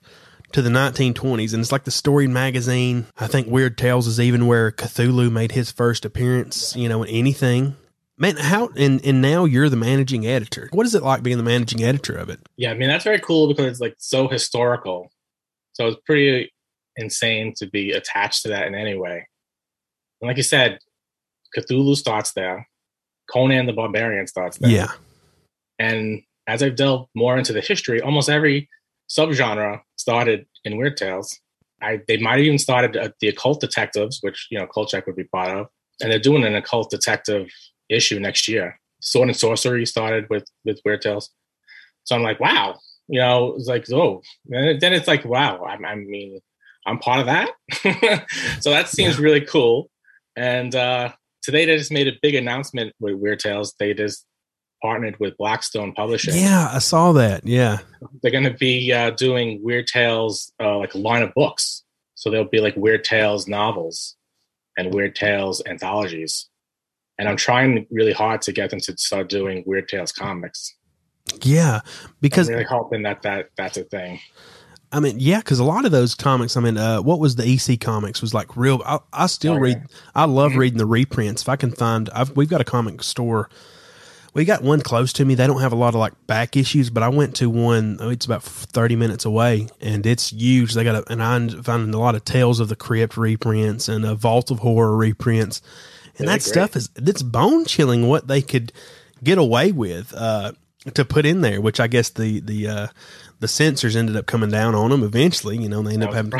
to the 1920s, and it's like the storied magazine. I think Weird Tales is even where Cthulhu made his first appearance. You know, in anything. Man, how and and now you're the managing editor. What is it like being the managing editor of it? Yeah, I mean that's very cool because it's like so historical. So it's pretty insane to be attached to that in any way. And like you said, Cthulhu starts there. Conan the Barbarian starts there. Yeah, And as I've delved more into the history, almost every subgenre started in Weird Tales. I, they might have even started at the occult detectives, which you know Kolchak would be part of, and they're doing an occult detective issue next year. Sword and sorcery started with with Weird Tales, so I'm like, wow, you know, it's like oh, and then it's like wow, I, I mean, I'm part of that, so that seems really cool. And uh, today they just made a big announcement with Weird Tales. They just partnered with Blackstone Publishing. yeah, I saw that. Yeah, They're going to be uh, doing Weird Tales, uh, like a line of books. So there'll be like Weird Tales novels and Weird Tales anthologies. And I'm trying really hard to get them to start doing Weird Tales comics. yeah, because I'm really hoping that, that that's a thing. I mean, yeah, because a lot of those comics. I mean, uh, what was the EC comics was like real. I, I still Oh, yeah. read. I love Mhm. reading the reprints. If I can find, I've we've got a comic store. We got one close to me. They don't have a lot of like back issues, but I went to one. oh, It's about thirty minutes away, and it's huge. They got a, and I'm finding a lot of Tales of the Crypt reprints and a Vault of Horror reprints, and that they're stuff is it's bone chilling what they could get away with. Uh, to put in there, which I guess the the uh, the censors ended up coming down on them eventually. You know, they ended up having.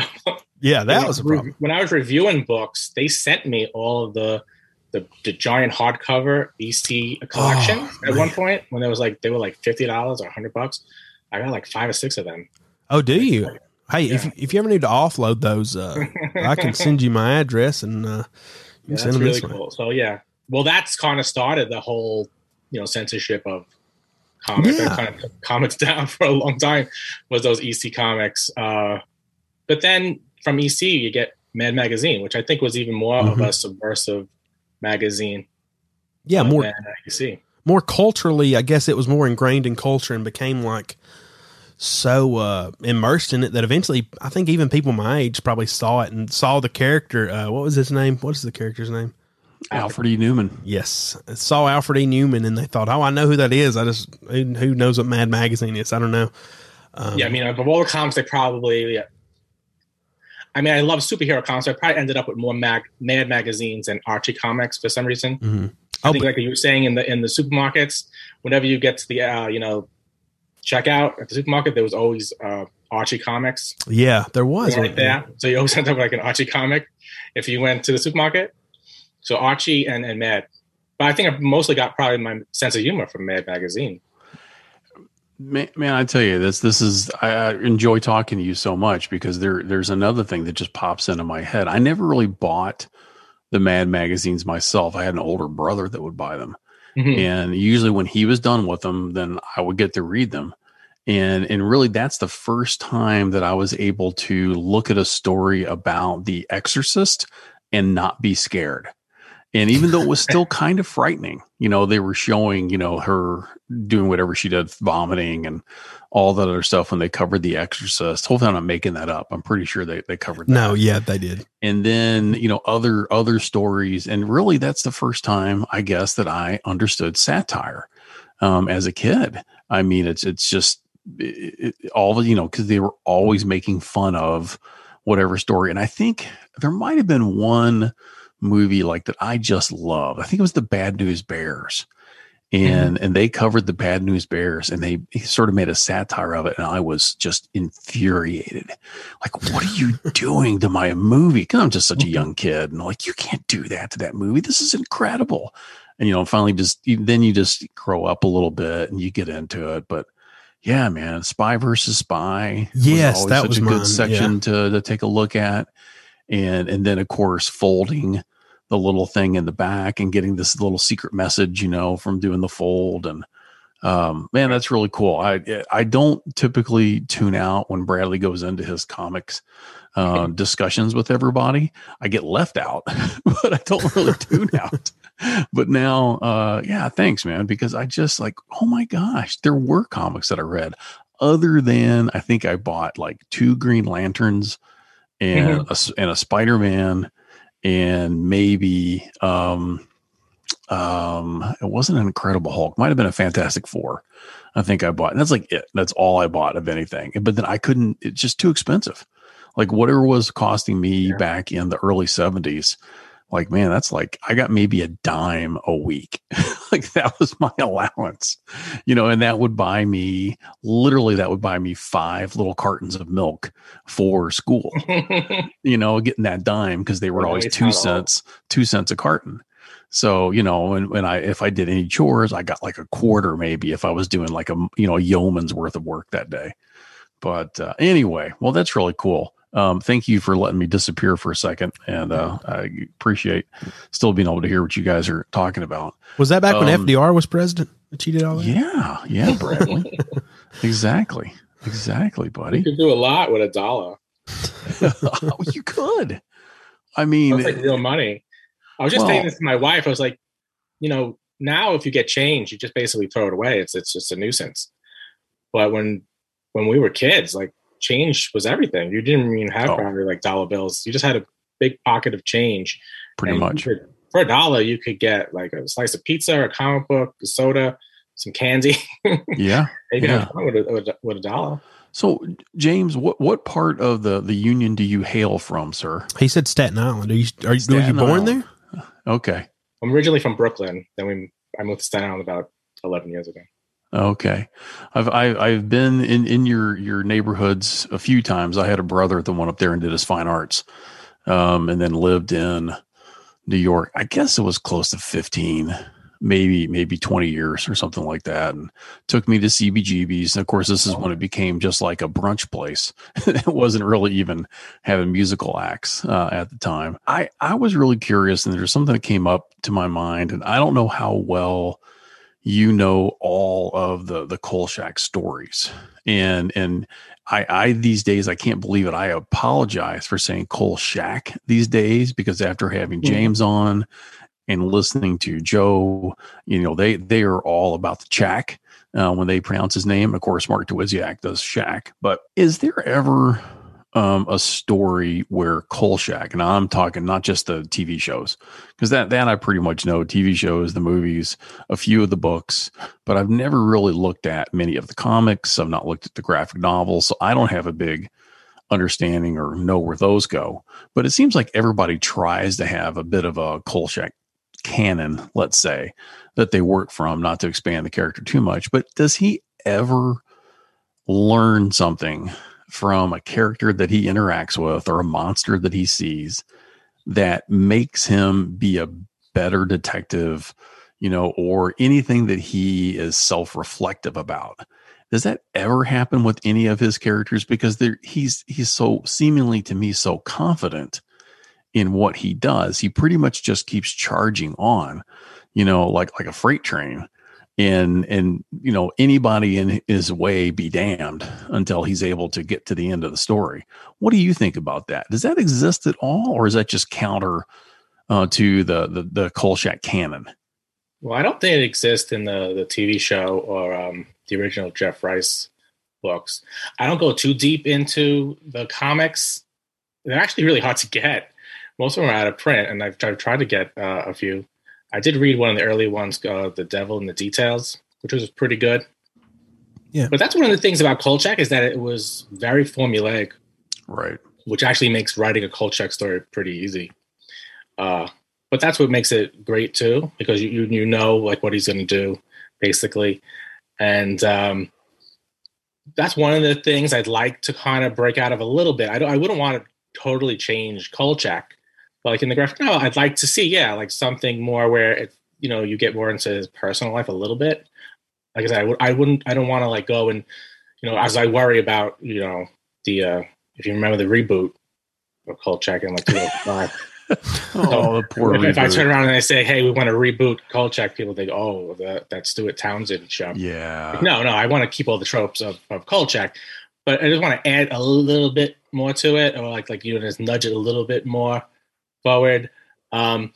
Yeah, that was a problem. When I was reviewing books, they sent me all of the the, the giant hardcover EC collection Oh, at one point when it was like they were like fifty dollars or hundred bucks. I got like five or six of them. Oh, do you? Hey, if Yeah. if you ever need to offload those, uh, I can send you my address and uh, you Yeah, send that's them really this way. cool. So yeah, well, that's kind of started the whole you know censorship of comics. Yeah. That kind of took comics down for a long time was those EC comics. Uh, but then from EC you get Mad Magazine, which I think was even more of Mhm. a subversive magazine. Yeah, more you see more culturally, I guess it was more ingrained in culture and became like so uh, immersed in it that eventually, I think even people my age probably saw it and saw the character. Uh, what was his name? What is the character's name? Alfred E. Neuman. Yes, saw Alfred E. Neuman, and they thought, "Oh, I know who that is." I just who who knows what Mad Magazine is? I don't know. Um, yeah, I mean, of all the comics, they probably. Yeah. I mean, I love superhero comics. So I probably ended up with more mag, Mad magazines and Archie comics for some reason. mhm. I think, like you were saying in the in the supermarkets, whenever you get to the uh, you know checkout at the supermarket, there was always uh, Archie comics yeah, there was there. So you always end up with like an Archie comic if you went to the supermarket. So Archie and and Mad, but I think I mostly got probably my sense of humor from Mad magazine. Man, man, I tell you this. This is I, I enjoy talking to you so much because there there's another thing that just pops into my head. I never really bought the Mad magazines myself. I had an older brother that would buy them, Mhm. and usually when he was done with them, then I would get to read them. And and really, that's the first time that I was able to look at a story about The Exorcist and not be scared. And even though it was still kind of frightening, you know, they were showing, you know, her doing whatever she did, vomiting and all that other stuff when they covered The Exorcist. Hopefully, I'm not making that up. I'm pretty sure they, they covered that No, yeah, they did. and then you know other other stories and really that's the first time i guess that i understood satire um, as a kid i mean it's it's just it, it, all the you know because they were always making fun of whatever story and i think there might have been one movie like that i just loved i think it was the bad news bears Mm-hmm. and and they covered the bad news bears and they sort of made a satire of it and i was just infuriated. Like what are you doing to my movie? Because i'm just such a mm-hmm. young kid and I'm like you can't do that to that movie. This is incredible. And you know finally just then you just grow up a little bit and you get into it but yeah man spy versus spy Yes, always that such was a mine, good section to, to take a look at and and then of course folding the little thing in the back and getting this little secret message you know from doing the fold and um man that's really cool. I i don't typically tune out when bradley goes into his comics uh, discussions with everybody. I get left out but i don't really tune out. But now uh yeah thanks man because i just like oh my gosh there were comics that i read other than i think i bought like two green lanterns and a, s- and a spider-man and maybe um um it wasn't an incredible hulk. Might have been a fantastic four i think i bought. And that's like it. That's all i bought of anything. But then i couldn't it's just too expensive. Like whatever was costing me Yeah. back in the early 70s like man that's like i got maybe a dime a week like that was my allowance you know and that would buy me literally that would buy me five little cartons of milk for school you know, getting that dime because they were always two cents, two cents a carton. So, you know, and when I, if I did any chores, I got like a quarter maybe if I was doing like a, you know, a yeoman's worth of work that day. But uh, anyway, well, that's really cool. Um, thank you for letting me disappear for a second. And uh, I appreciate still being able to hear what you guys are talking about. Was that back when Um, FDR was president that you did all that? Yeah. Yeah, Bradley. exactly. Exactly, buddy. you buddy. could do a lot with a dollar. oh, you could. I mean, That's like real money. I was just Well- saying this to my wife. I was like, you know, now if you get change, you just basically throw it away. It's it's just a nuisance. But when when we were kids, like change was everything. You didn't even have Oh. probably like dollar bills. You just had a big pocket of change. pretty And much. could- for a dollar, you could get like a slice of pizza, a comic book, a soda, some candy. Yeah. you Yeah. with a, with a, dollar. So, James, what what part of the the union do you hail from, sir? He said Staten Island. Are you, are, you- were you born Island. there? Okay, I'm originally from Brooklyn. Then we I moved to Staten Island about 11 years ago. Okay, I've I, I've been in in your your neighborhoods a few times. I had a brother that went up there and did his fine arts, um, and then lived in New York. I guess it was close to fifteen, maybe maybe twenty years or something like that, and took me to CBGB's. And of course, this is when it became just like a brunch place. it wasn't really even having musical acts uh, at the time. I I was really curious, and there's something that came up to my mind, and I don't know how well you know all of the the Kolchak stories. And and I I these days I can't believe it. I apologize for saying Kolchak these days because after having. James on and listening to Joe, you know, they they are all about the Chak uh, when they pronounce his name. Of course, Mark Dawidziak does Shaq. But is there ever um, a story where Kolchak, and I'm talking not just the TV shows, because that that I pretty much know TV shows, the movies, a few of the books, but I've never really looked at many of the comics. I've not looked at the graphic novels, so I don't have a big understanding or know where those go. But it seems like everybody tries to have a bit of a Kolchak canon, let's say, that they work from, not to expand the character too much. But does he ever learn something from a character that he interacts with or a monster that he sees that makes him be a better detective, you know, or anything that he is self reflective about. Does that ever happen with any of his characters? Because he's he's so seemingly to me so confident in what he does. He pretty much just keeps charging on, you know, like like a freight train and and you know anybody in his way be damned until he's able to get to the end of the story. What do you think about that? Does that exist at all or is that just counter uh, to the the, the kolchak canon? Well i don't think it exists in the the tv show or um, the original jeff rice books. I don't go too deep into the comics. They're actually really hard to get. Most of them are out of print and i've, I've tried to get uh, a few I did read one of the early ones, uh, "The Devil in the Details," which was pretty good. Yeah, but that's one of the things about Kolchak is that it was very formulaic, right? Which actually makes writing a Kolchak story pretty easy. Uh, but that's what makes it great too, because you you know like what he's going to do, basically, and um, that's one of the things I'd like to kind of break out of a little bit. I don't, I wouldn't want to totally change Kolchak but like in the graphic novel, I'd like to see, yeah, like something more where it, you know, you get more into his personal life a little bit. Like I said, I w- I wouldn't, I don't want to like go and, you know, as I worry about, you know, the, uh, if you remember the reboot of Kolchak in like 2005. oh, so the poor if, if, I turn around and I say, "Hey, we want to reboot Kolchak," people think, "Oh, that that Stuart Townsend show." Yeah. No, no, I want to keep all the tropes of of Kolchak, but I just want to add a little bit more to it, or like like you know, just nudge it a little bit more forward. Um,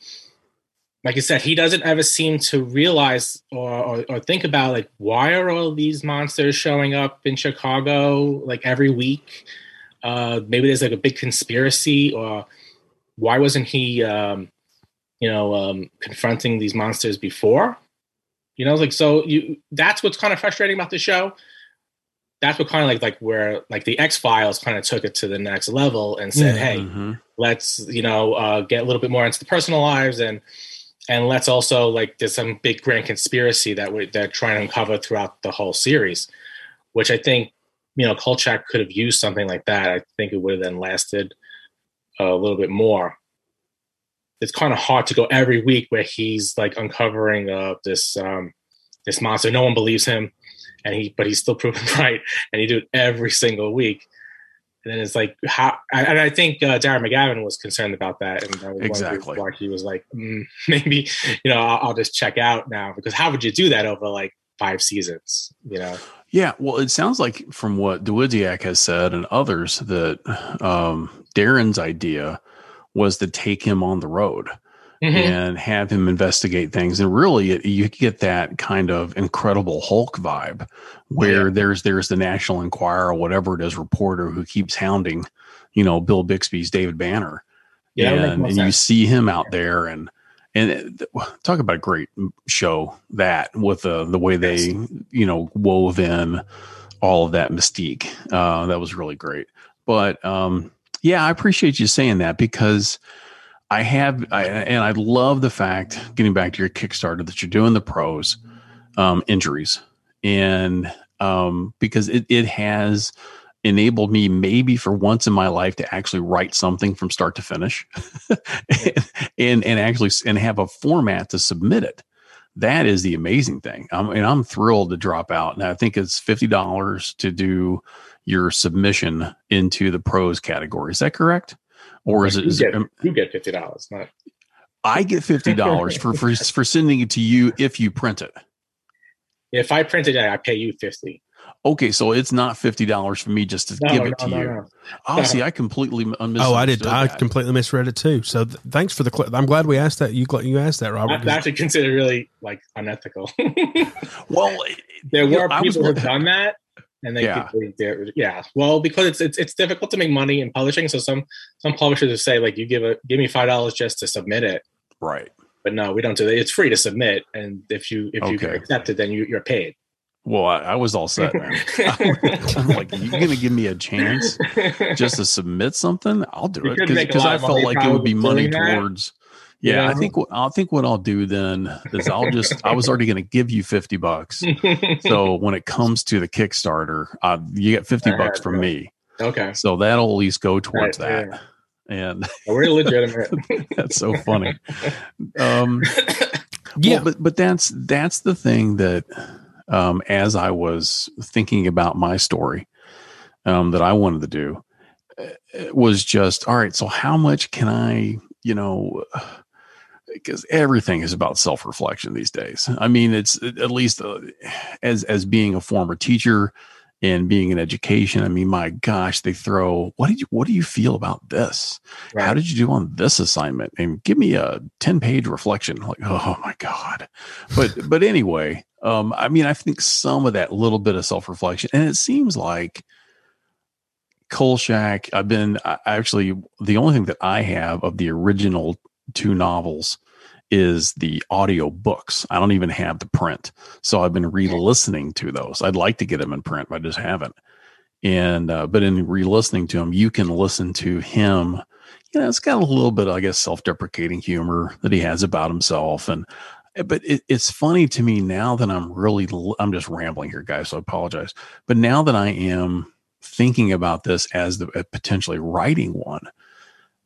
like I said, he doesn't ever seem to realize or, or, or, think about like why are all these monsters showing up in Chicago like every week? Uh, maybe there's like a big conspiracy, or why wasn't he, um, you know, um, confronting these monsters before? You know, like so you that's what's kind of frustrating about the show that's what kind of like like where like the X Files kind of took it to the next level and said, "Hey, mm-hmm. let's you know uh, get a little bit more into the personal lives and and let's also like there's some big grand conspiracy that we they're trying to uncover throughout the whole series, which I think you know Kolchak could have used something like that. I think it would have then lasted a little bit more. It's kind of hard to go every week where he's like uncovering uh, this um, this monster. No one believes him and he but he's still proven right, and he do it every single week. And then it's like how, and I think uh, Darren McGavin was concerned about that, and that was exactly why he was like, mm, maybe you know I'll, I'll just check out now because how would you do that over like five seasons? You know. Yeah, well, it sounds like from what Dawidziak has said and others that um, Darren's idea was to take him on the road mm-hmm. and have him investigate things. And really, it, you get that kind of incredible Hulk vibe where yeah. there's there's the National Enquirer, or whatever it is, reporter who keeps hounding, you know, Bill Bixby's David Banner. Yeah, and, and you see him out there and and talk about a great show that with the the way they you know wove in all of that mystique uh, that was really great but um, yeah i appreciate you saying that because I have, I, and I love the fact, getting back to your Kickstarter, that you're doing the prose um, injuries. and um, because it it has enabled me maybe for once in my life to actually write something from start to finish and, and and actually and have a format to submit it. That is the amazing thing. I mean, I'm thrilled to drop out. And I think it's $50 to do your submission into the prose category. Is that correct or is it you get, it, you get fifty dollars, not I get $50 for, for for sending it to you if you print it if I print it, I pay you fifty. okay so it's not $50 for me just to No, give no, it to no, you no. oh see I completely misunderstood Oh, I did. I that. completely misread it too. So th- thanks for the. Cl- I'm glad we asked that. You gl- you asked that, Robert. That's actually considered really like unethical. well there were I was people who've done that, and they, Yeah. they're- yeah. Well, because it's, it's it's difficult to make money in publishing, so some some publishers will say like, you give a give me five dollars just to submit it, right but no, we don't do that. It's free to submit, and if you if you Okay. accept it, then you, you're paid. Well, I, I was all set, man. I'm like, you gonna give me a chance just to submit something? I'll do You it because I felt like it would be money towards. that, towards. you Yeah, I think what I think what I'll do then is I'll just I was already going to give you fifty bucks. So when it comes to the Kickstarter, uh, you get fifty bucks from yeah. me. okay, So that'll at least go towards Right, that. And we're legitimate. that's so funny. Um, yeah. well, but but that's that's the thing that um, as I was thinking about my story um, that I wanted to do uh, it was just all right. So how much can I, you know? Because everything is about self reflection these days. I mean, it's at least uh, as as being a former teacher and being in education. I mean, my gosh, they throw what did you what do you feel about this? How did you do on this assignment? And give me a 10 page reflection. Like, oh my God. But, but anyway, um, I mean, I think some of that little bit of self reflection, and it seems like Kolchak, I've been I, actually the only thing that I have of the original two novels is the audio books. I don't even have the print. So I've been re-listening to those. I'd like to get them in print, but I just haven't. And uh, but in re-listening to them, you can listen to him. You know, it's got a little bit, I guess, self-deprecating humor that he has about himself, and but it, it's funny to me now that I'm really I'm just rambling here, guys. So I apologize. But now that I am thinking about this as the uh, potentially writing one,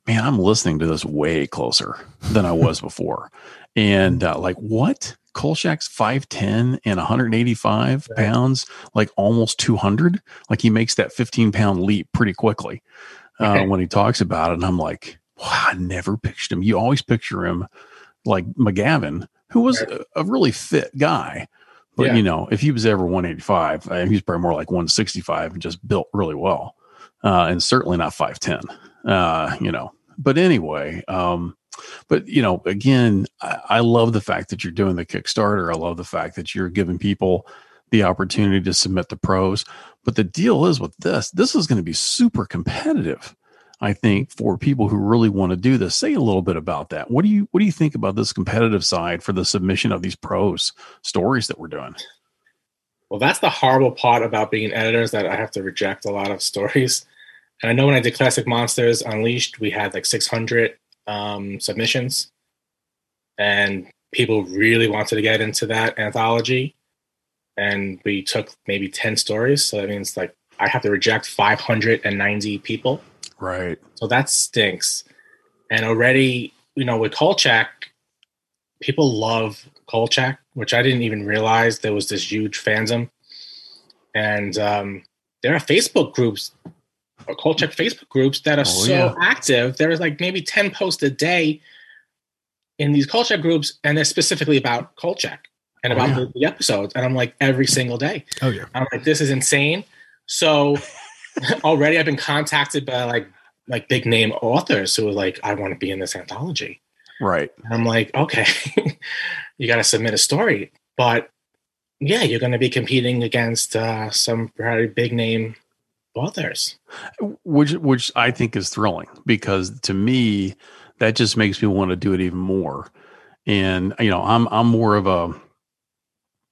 man, I'm listening to this way closer than I was before. And uh, like, what? Kolchak's 5'10 and 185 Right. pounds, like almost 200. Like he makes that 15 pound leap pretty quickly uh, Right. when he talks about it. And I'm like, wow, I never pictured him. You always picture him like McGavin, who was Right. a, a really fit guy. But, Yeah. you know, if he was ever 185, uh, he's probably more like 165 and just built really well. Uh, and certainly not 5'10, uh, you know. But anyway, um, but you know, again, I, I love the fact that you're doing the Kickstarter. I love the fact that you're giving people the opportunity to submit the prose. But the deal is with this, this is going to be super competitive. I think for people who really want to do this, say a little bit about that. What do you what do you think about this competitive side for the submission of these prose stories that we're doing? Well, that's the horrible part about being an editor is that I have to reject a lot of stories. And I know when I did Classic Monsters Unleashed, we had like 600 um, submissions, and people really wanted to get into that anthology. And we took maybe 10 stories. So that means like I have to reject 590 people. Right. So that stinks. And already, you know, with Kolchak, people love Kolchak, which I didn't even realize there was this huge fandom. And um, there are Facebook groups, or Kolchak Facebook groups that are Oh, so yeah. active. There is like maybe 10 posts a day in these Kolchak groups, and they're specifically about Kolchak and Oh, about yeah. the, episodes. And I'm like, every single day. Oh yeah. I'm like, this is insane. So already I've been contacted by like like big name authors who are like, I want to be in this anthology. Right. And I'm like, okay, you got to submit a story, but yeah, you're going to be competing against uh, some pretty big name authors. which which I think is thrilling because to me that just makes me want to do it even more. And you know, I'm I'm more of a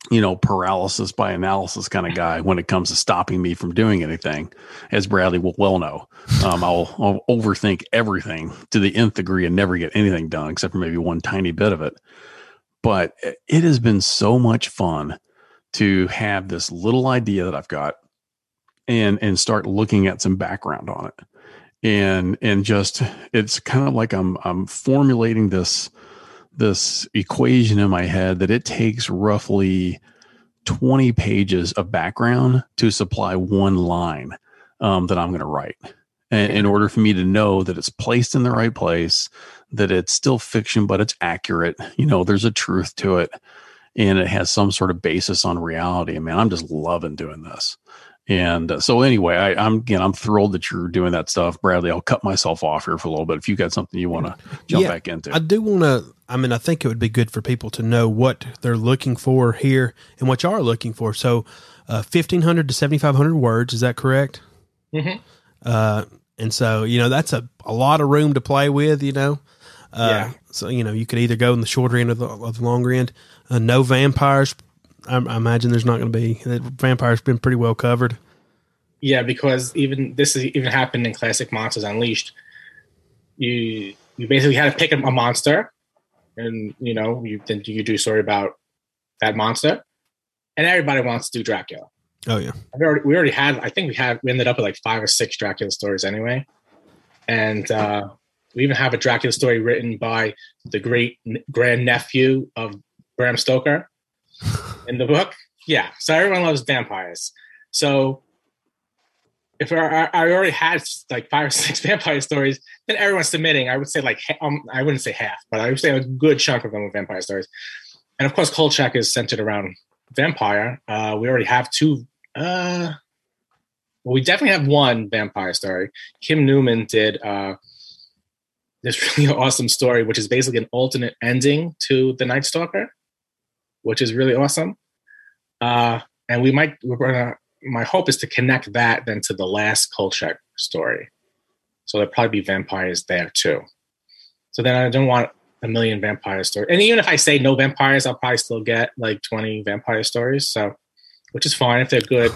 you know paralysis by analysis kind of guy when it comes to stopping me from doing anything, as Bradley will well know. Um, I'll, I'll overthink everything to the nth degree and never get anything done except for maybe one tiny bit of it. But it has been so much fun to have this little idea that I've got and and start looking at some background on it. And and just it's kind of like I'm I'm formulating this this equation in my head that it takes roughly 20 pages of background to supply one line um, that I'm going to write. And in order for me to know that it's placed in the right place, that it's still fiction, but it's accurate, you know, there's a truth to it and it has some sort of basis on reality. I mean, I'm just loving doing this. And uh, so anyway, I, am again, I'm thrilled that you're doing that stuff, Bradley. I'll cut myself off here for a little bit. If you got something you want to jump yeah, back into, I do want to. I mean, I think it would be good for people to know what they're looking for here and what you are looking for. So, uh, 1500 to 7500 words. Is that correct? Mm-hmm. Uh, and so, you know, that's a, a lot of room to play with, you know. Uh, yeah. So, you know, you could either go in the shorter end or the, or the longer end. Uh, no vampires, I, I imagine there's not going to be. Vampire's been pretty well covered. Yeah, because even this is even happened in classic Monsters Unleashed. You you basically had to pick a, monster, and you know you then you do a story about that monster, and everybody wants to do Dracula. Oh yeah, we already, we already had. I think we had we ended up with like five or six Dracula stories anyway, and uh, we even have a Dracula story written by the great grand nephew of Bram Stoker in the book. Yeah, so everyone loves vampires. So if I, I already had like five or six vampire stories, then everyone's submitting. I would say like um, I wouldn't say half, but I would say a good chunk of them are vampire stories. And of course, Kolchak is centered around vampire. Uh, we already have two. Uh, well, we definitely have one vampire story. Kim Newman did uh, this really awesome story, which is basically an alternate ending to the Night Stalker which is really awesome. Uh, and we might, we're gonna, my hope is to connect that then to the last Kolchak story. So there'll probably be vampires there too. So then I don't want a million vampire stories. And even if I say no vampires, I'll probably still get like 20 vampire stories. So, which is fine if they're good.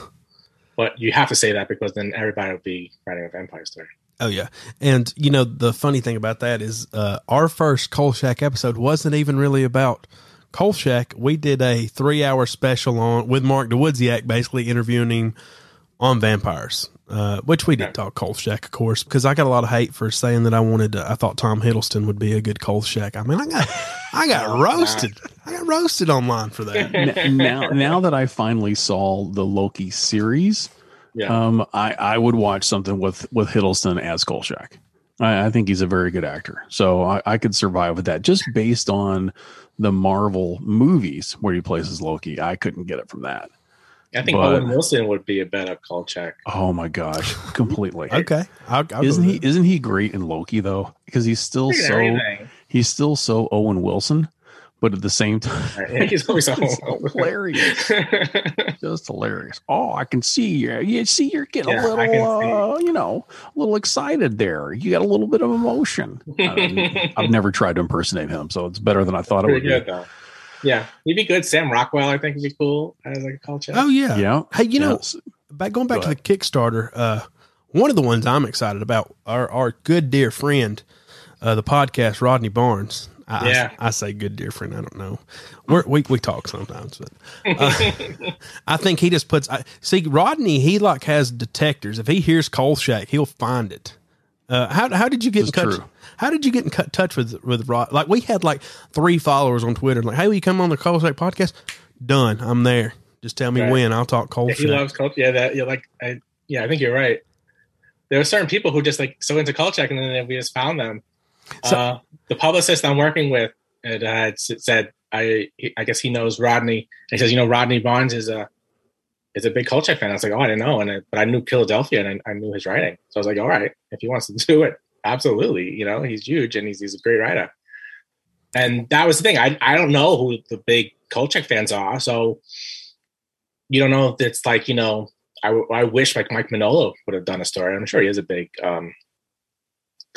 But you have to say that because then everybody will be writing a vampire story. Oh yeah, and you know the funny thing about that is uh, our first Kolchak episode wasn't even really about Kolchak, we did a three hour special on with Mark Dawidziak, basically interviewing him on vampires. Uh, which we did talk Kolchak, of course, because I got a lot of hate for saying that I wanted. To, I thought Tom Hiddleston would be a good Kolchak. I mean, I got, I got roasted. I got roasted online for that. now, now that I finally saw the Loki series, yeah. um, I, I would watch something with with Hiddleston as Kolchak. I, I think he's a very good actor, so I, I could survive with that just based on the Marvel movies where he plays as Loki. I couldn't get it from that. I think but, Owen Wilson would be a better Kolchak. Oh my gosh, completely. okay, I'll, I'll isn't he? Isn't he great in Loki though? Because he's still so everything. he's still so Owen Wilson but at the same time, he's always so hilarious, just hilarious. Oh, I can see you. You see, you're getting yeah, a little, uh, you know, a little excited there. You got a little bit of emotion. I've never tried to impersonate him, so it's better than I thought it would good, be. Though. Yeah, he'd be good. Sam Rockwell, I think, would be cool as like a Kolchak. Oh yeah, yeah. Hey, you know, back going back Go to the Kickstarter, uh, one of the ones I'm excited about, our our good dear friend, uh, the podcast Rodney Barnes. I, yeah. I, I, say good dear friend. I don't know. We're, we we talk sometimes, but uh, I think he just puts. I, see, Rodney, he like has detectors. If he hears Kolchak, he'll find it. Uh, how how did you get in touch? True. How did you get in touch with with Rod? Like we had like three followers on Twitter. Like, hey, will you come on the Kolchak podcast? Done. I'm there. Just tell me right. when. I'll talk Kolchak. Yeah, he loves Kolchak. Yeah, that. Yeah, like I. Yeah, I think you're right. There are certain people who just like so into Kolchak, and then we just found them. So, uh, the publicist I'm working with had, uh, said, I I guess he knows Rodney. And he says, you know, Rodney Barnes is a is a big Kolchak fan. I was like, oh, I didn't know, and I, but I knew Philadelphia and I, I, knew his writing. So I was like, all right, if he wants to do it, absolutely. You know, he's huge and he's he's a great writer. And that was the thing. I I don't know who the big Kolchak fans are, so you don't know if it's like you know. I, I wish like Mike Mignola would have done a story. I'm sure he is a big um,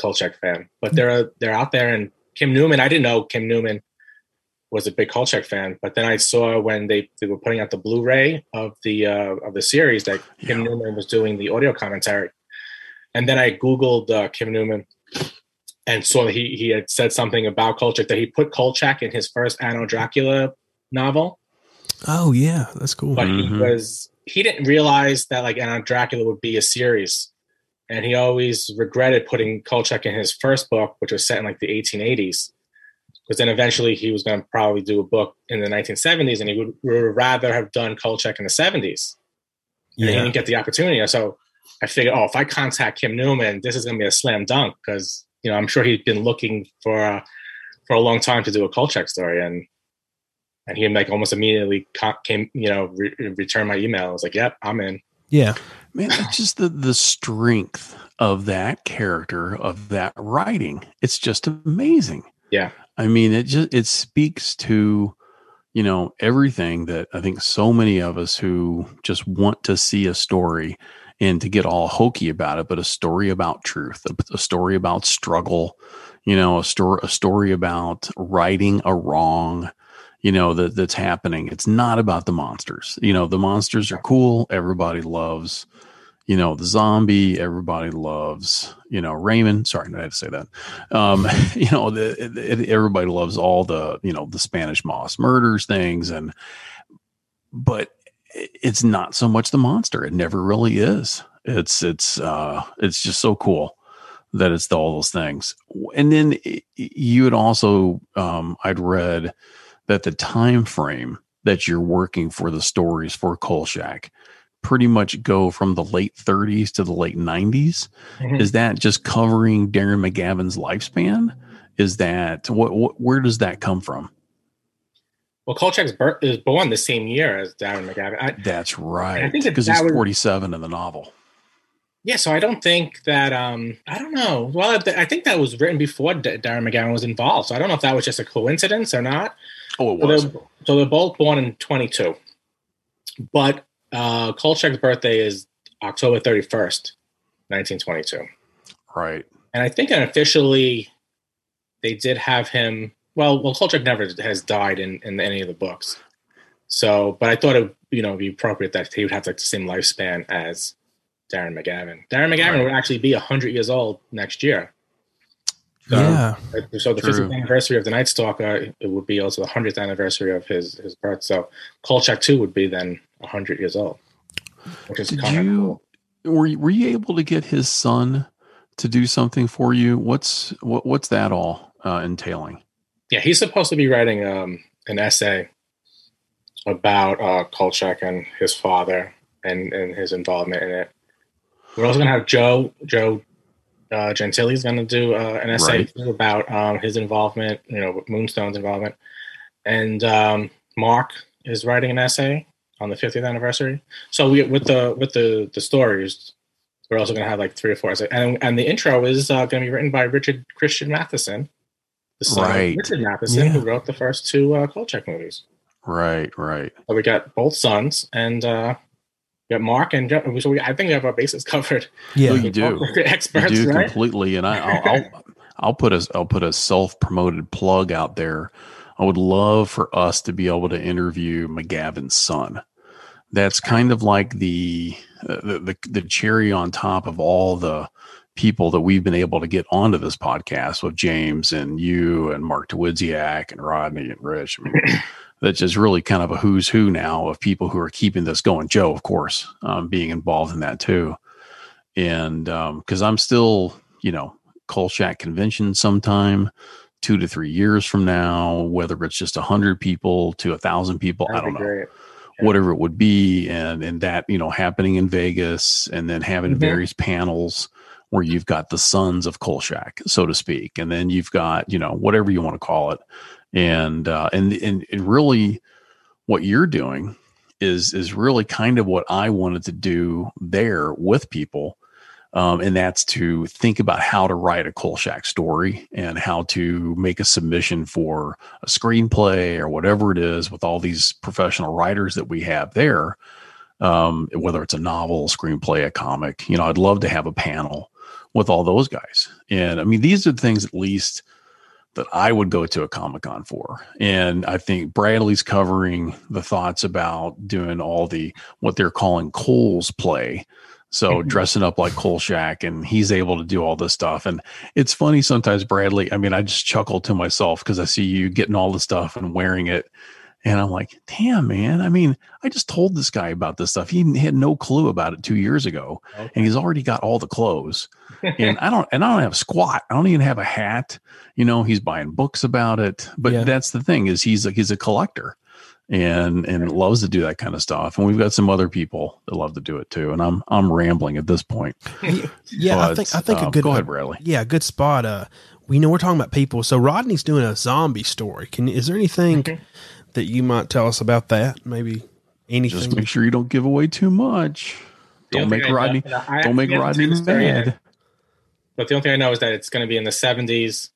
Kolchak fan, but they're they're out there. And Kim Newman, I didn't know Kim Newman was a big Kolchak fan, but then I saw when they, they were putting out the Blu-ray of the uh, of the series that Kim yeah. Newman was doing the audio commentary, and then I googled uh, Kim Newman and saw he he had said something about Kolchak that he put Kolchak in his first Anno Dracula novel. Oh yeah, that's cool. But Mhm. he was he didn't realize that like Anno Dracula would be a series, and he always regretted putting Kolchak in his first book, which was set in like the 1880s. Because then eventually he was going to probably do a book in the 1970s, and he would, would rather have done Kolchak in the 70s. And he didn't get the opportunity. So I figured, oh, if I contact Kim Newman, this is going to be a slam dunk because you know I'm sure he'd been looking for uh, for a long time to do a Kolchak story, and and he like almost immediately co- came, you know, re- returned my email. I was like, yep, I'm in. yeah, Man, it's just the the strength of that character of that writing. It's just amazing. Yeah. I mean, it just it speaks to you know everything that I think so many of us who just want to see a story and to get all hokey about it, but a story about truth, a, a story about struggle, you know, a story a story about righting a wrong, you know, that that's happening. It's not about the monsters. You know, the monsters are cool. Everybody loves, you know, the zombie. Everybody loves, you know, Raymond. Sorry, I had to say that. Um, you know, the, it, everybody loves all the, you know, the Spanish moss murders things, and but it's not so much the monster. It never really is. It's it's uh it's just so cool that it's all those things. And then you had also um I'd read that the time frame that you're working for the stories for Kolchak pretty much go from the late 30s to the late 90s. Mhm. Is that just covering Darren McGavin's lifespan? Is that what, what where does that come from? Well, Kolchak's birth is born the same year as Darren McGavin. I, That's right. I think Because he's was- 47 in the novel. yeah, so I don't think that. um I don't know. Well, I, think that was written before D- Darren McGavin was involved. So I don't know if that was just a coincidence or not. Oh, it So was. they're, so they're both born in 22, but uh Kolchak's birthday is October 31st, 1922. Right. and I think unofficially they did have him. Well, well, Kolchak never has died in, in any of the books. So, but I thought it would, you know be appropriate that he would have like the same lifespan as Darren McGavin. Darren McGavin Right. would actually be hundred years old next year. So, yeah. So the True. 50th anniversary of the Night Stalker, it would be also the hundredth anniversary of his his birth. So Kolchak too would be then hundred years old, which is Did kind of you cool. were you, were you able to get his son to do something for you? What's what what's that all uh, entailing? Yeah, he's supposed to be writing um, an essay about uh, Kolchak and his father and, and his involvement in it. We're also going to have Joe Joe uh, Gentili is going to do uh, an essay Right. about um, his involvement, you know, Moonstone's involvement, and um, Mark is writing an essay on the 50th anniversary. So we with the with the the stories, we're also going to have like three or four and and the intro is uh, going to be written by Richard Christian Matheson, the son Right. of Richard Matheson, Yeah. who wrote the first two uh, Kolchak movies. Right, right. So we got both sons, and uh, we got Mark and. So we, I think we have our bases covered. Yeah. You do. Experts, you do right? completely, and I, I'll, I'll I'll put a I'll put a self promoted plug out there. I would love for us to be able to interview McGavin's son. That's kind of like the, uh, the the the cherry on top of all the people that we've been able to get onto this podcast with James and you and Mark Dawidziak and Rodney and Rich. I mean, that's just really kind of a who's who now of people who are keeping this going. Joe, of course, um, being involved in that too and because I'm still, you know, Kolchak convention sometime two to three years from now, whether it's just a hundred people to a thousand people, I That'd don't know, great. Yeah. whatever it would be, and and that you know happening in Vegas, and then having Mhm. various panels where you've got the sons of Kolchak, so to speak, and then you've got you know whatever you want to call it, and uh, and and and really, what you're doing is is really kind of what I wanted to do there with people um, and that's to think about how to write a Kolchak story and how to make a submission for a screenplay or whatever it is with all these professional writers that we have there. Um, whether it's a novel, screenplay, a comic, you know, I'd love to have a panel with all those guys. And I mean, these are the things at least that I would go to a Comic Con for. And I think Bradley's covering the thoughts about doing all the what they're calling Cole's play. So dressing up like Cole Kolchak and he's able to do all this stuff. And it's funny sometimes, Bradley. I mean, I just chuckle to myself because I see you getting all the stuff and wearing it. And I'm like, damn, man. I mean, I just told this guy about this stuff. He had no clue about it two years ago, Okay. and he's already got all the clothes. And I don't, and I don't have squat. I don't even have a hat. You know, he's buying books about it. But Yeah. that's the thing is he's a, he's a collector, and and loves to do that kind of stuff. And we've got some other people that love to do it too. And I'm I'm rambling at this point. Yeah, I think I think a um, good Go ahead, Bradley. Yeah, good spot. Uh, we know we're talking about people. So Rodney's doing a zombie story. Can is there anything Mhm. that you might tell us about that? Maybe anything. Just make sure you don't give away too much. The Don't make thing know- Rodney. I- Don't make Rodney seen the story yet, mad. But the only thing I know is that it's going to be in the 70s,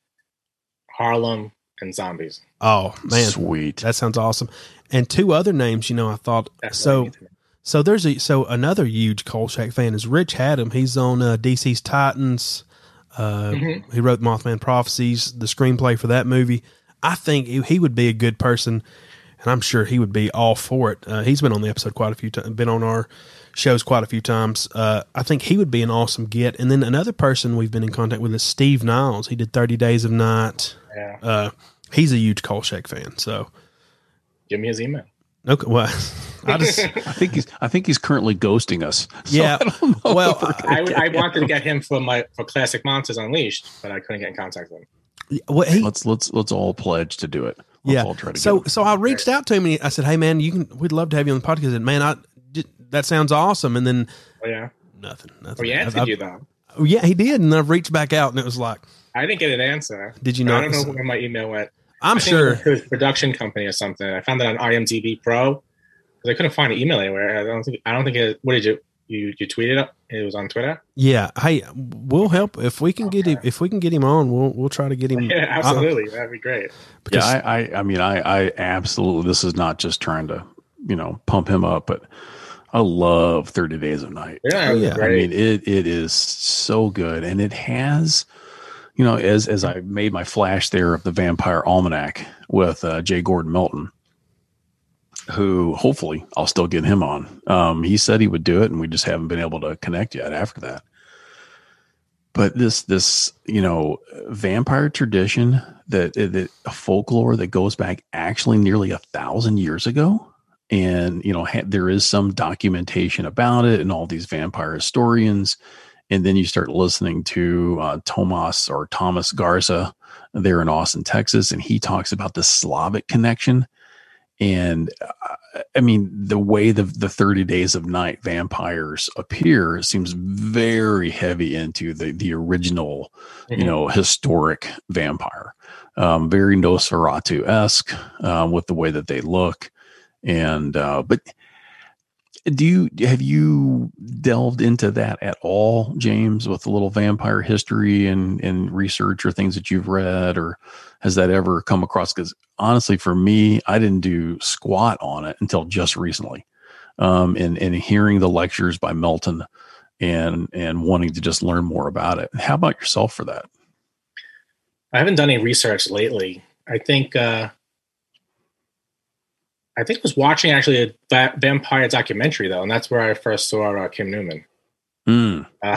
Harlem, and zombies. oh man, Sweet. that sounds awesome. And two other names, you know, I thought That's so. what I need to know. So there's a so another huge Kolchak fan is Rich Hatem. He's on uh, DC's Titans. Uh, Mhm. He wrote Mothman Prophecies, the screenplay for that movie. I think he, he would be a good person, and I'm sure he would be all for it. Uh, he's been on the episode quite a few times, been on our shows quite a few times. Uh, I think he would be an awesome get. And then another person we've been in contact with is Steve Niles. He did 30 Days of Night. Yeah. Uh, he's a huge Kolchak fan. So Give me his email. okay, well, I just I think he's I think he's currently ghosting us. So Yeah. I Well, if I, I wanted to get him for my for Classic Monsters Unleashed, but I couldn't get in contact with him. well, he, let's let's let's all pledge to do it. Let's yeah. all try to So get so I reached out to him and I said, "Hey man, you can. We'd love to have you on the podcast." He said, "Man, I j- that sounds awesome." And then Oh yeah. nothing. Nothing. he I've- answered I've- you though. yeah, he did. And I've reached back out and it was like, I didn't get an answer. "Did you not? I don't know where my email went. I'm I think it sure. went his production company or something. I found that on IMDb Pro because I couldn't find an email anywhere. I don't think. I don't think it. What did you? You you tweeted it? It was on Twitter. Yeah. Hey, we'll help if we can get him. If we can get him on, we'll we'll try to get him. Yeah, uh, absolutely. That'd be great. because yeah, I, I I mean I I absolutely this is not just trying to you know pump him up, but I love Thirty Days of Night. Yeah, it was yeah. I mean it it is so good, and it has you know as as I made my flash there of the Vampire Almanac with uh, Jay Gordon Melton. Who hopefully I'll still get him on. Um, he said he would do it, and we just haven't been able to connect yet after that. But this this you know vampire tradition that that folklore that goes back actually nearly a thousand years ago, and you know ha- there is some documentation about it, and all these vampire historians, and then you start listening to uh, Tomas or Thomas Garza there in Austin, Texas, and he talks about the Slavic connection. And uh, I mean, the way the the Thirty Days of Night vampires appear seems very heavy into the the original, you Mhm. know, historic vampire. Um, very Nosferatu esque uh, with the way that they look, and uh, but do you have you delved into that at all, James, with a little vampire history and and research or things that you've read, or has that ever come across? Because honestly, for me, I didn't do squat on it until just recently, um, and and hearing the lectures by Melton and and wanting to just learn more about it. How about yourself for that? I haven't done any research lately. I think uh, I think I was watching actually a va- vampire documentary though, and that's where I first saw uh, Kim Newman. Mm, Uh,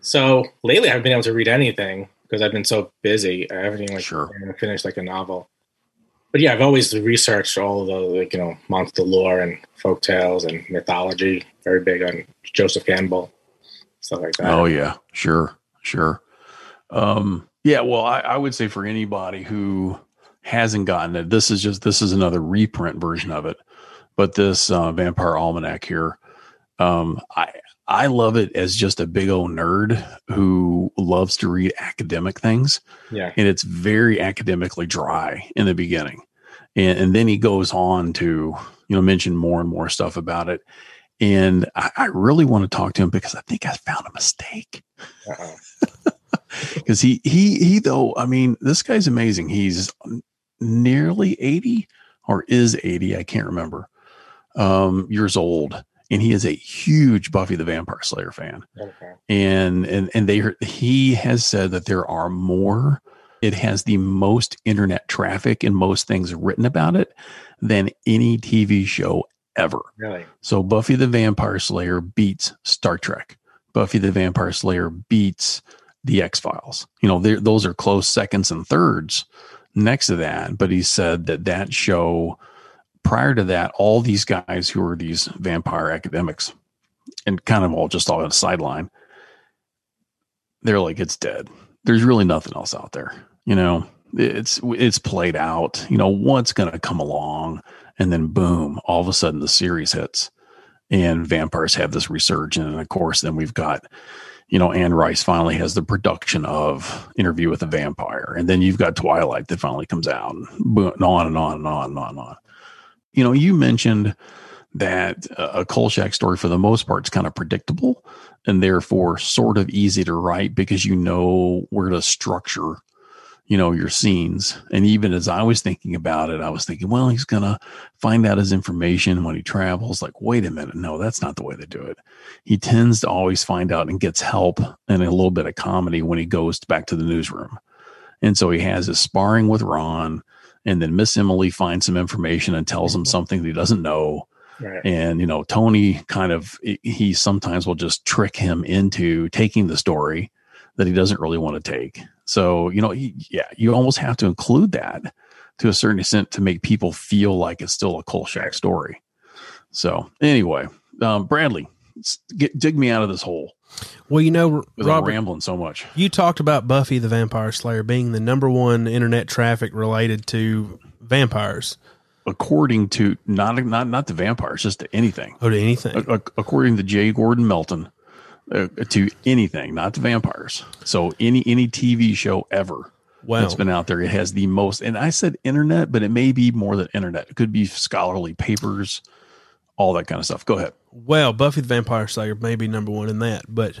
so lately, I haven't been able to read anything because I've been so busy. I haven't even like Sure. finished like a novel. But yeah, I've always researched all the like you know monster lore and folk tales and mythology. Very big on Joseph Campbell, stuff like that. Oh yeah, sure, sure. Um, yeah, well, I, I would say for anybody who hasn't gotten it, this is just this is another reprint version of it. But this uh, Vampire Almanac here, um, I I love it as just a big old nerd who loves to read academic things. Yeah, and it's very academically dry in the beginning. And, and then he goes on to you know mention more and more stuff about it. And I, I really want to talk to him because i think i found a mistake. Because he he he though i mean this guy's amazing. He's nearly 80 or is 80 i can't remember um years old and he is a huge buffy the vampire slayer fan okay. and and and they he has said that there are more it has the most internet traffic and most things written about it than any tv show ever really. so buffy the vampire slayer beats star trek buffy the vampire slayer beats the x-files you know those are close seconds and thirds next to that but he said that that show prior to that, all these guys who are these vampire academics and kind of all just all on the sideline, they're like, it's dead. There's really nothing else out there. You know, it's it's played out. You know, what's going to come along, and then boom, all of a sudden the series hits, and vampires have this resurgence. And of course, then we've got, you know, Anne Rice finally has the production of Interview with a Vampire, and then you've got Twilight that finally comes out, and, on and on and on and on and on. You know, you mentioned that a Kolchak story for the most part is kind of predictable and therefore sort of easy to write because you know where to structure you know your scenes. And even as i was thinking about it i was thinking well he's gonna find out his information when he travels. Like wait a minute. No that's not the way they do it. He tends to always find out and gets help and a little bit of comedy when he goes back to the newsroom. And so he has his sparring with ron and then miss emily finds some information and tells him mm-hmm. something that he doesn't know. Right. and you know tony kind of he sometimes will just trick him into taking the story that he doesn't really want to take. So you know yeah you almost have to include that to a certain extent to make people feel like it's still a kolchak story. So anyway um, bradley get, dig me out of this hole. Well, you know, because i'm rambling so much. You talked about Buffy the Vampire Slayer being the number one internet traffic related to vampires. according to not not not the vampires just to anything. Oh, to anything. A- a- according to Jay Gordon Melton, uh, to anything, not to vampires. So any any TV show ever Wow. that's been out there, it has the most. And I said internet, but it may be more than internet. It could be scholarly papers, all that kind of stuff. Go ahead. Well, Buffy the Vampire Slayer may be number one in that, but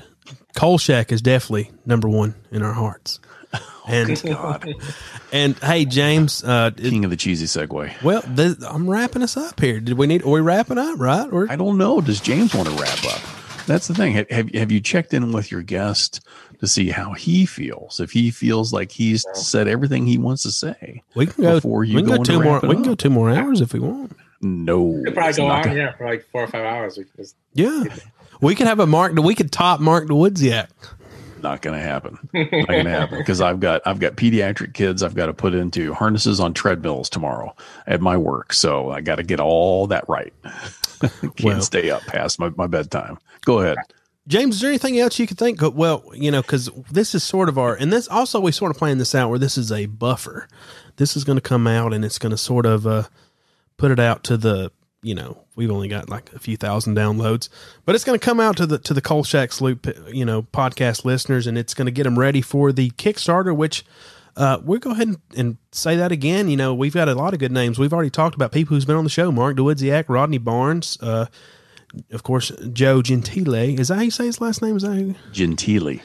Kolchak is definitely number one in our hearts. And God, and hey, James, uh, king of the cheesy segue. well, th- I'm wrapping us up here. Did we need? Are we wrapping up? Right? Or I don't know. Does James want to wrap up? That's the thing. Have, have have you checked in with your guest to see how he feels? If he feels like he's said everything he wants to say, we can go. Before you we can go go two more. We can go two more hours if we want. no, Could probably go on, gonna- yeah, for like four or five hours. We could just- Yeah, we could have a Mark. We could top Mark Dawidziak. Not going to happen. Not going to happen because I've got I've got pediatric kids I've got to put into harnesses on treadmills tomorrow at my work, so I got to get all that right. Can't Well. stay up past my, my bedtime. Go ahead. James, is there anything else you could think? of? Well, you know, because this is sort of our, and this also we sort of plan this out where this is a buffer. This is going to come out and it's going to sort of uh, put it out to the, you know, we've only got like a few thousand downloads, but it's going to come out to the to the Kolchak's Loop, you know, podcast listeners, and it's going to get them ready for the Kickstarter, which. Uh, we'll go ahead and, and say that again. You know, we've got a lot of good names. We've already talked about people who's been on the show: Mark Dawidziak, Rodney Barnes, uh, of course, Joe Gentile. Is that how you say his last name? Is that how Gentilly.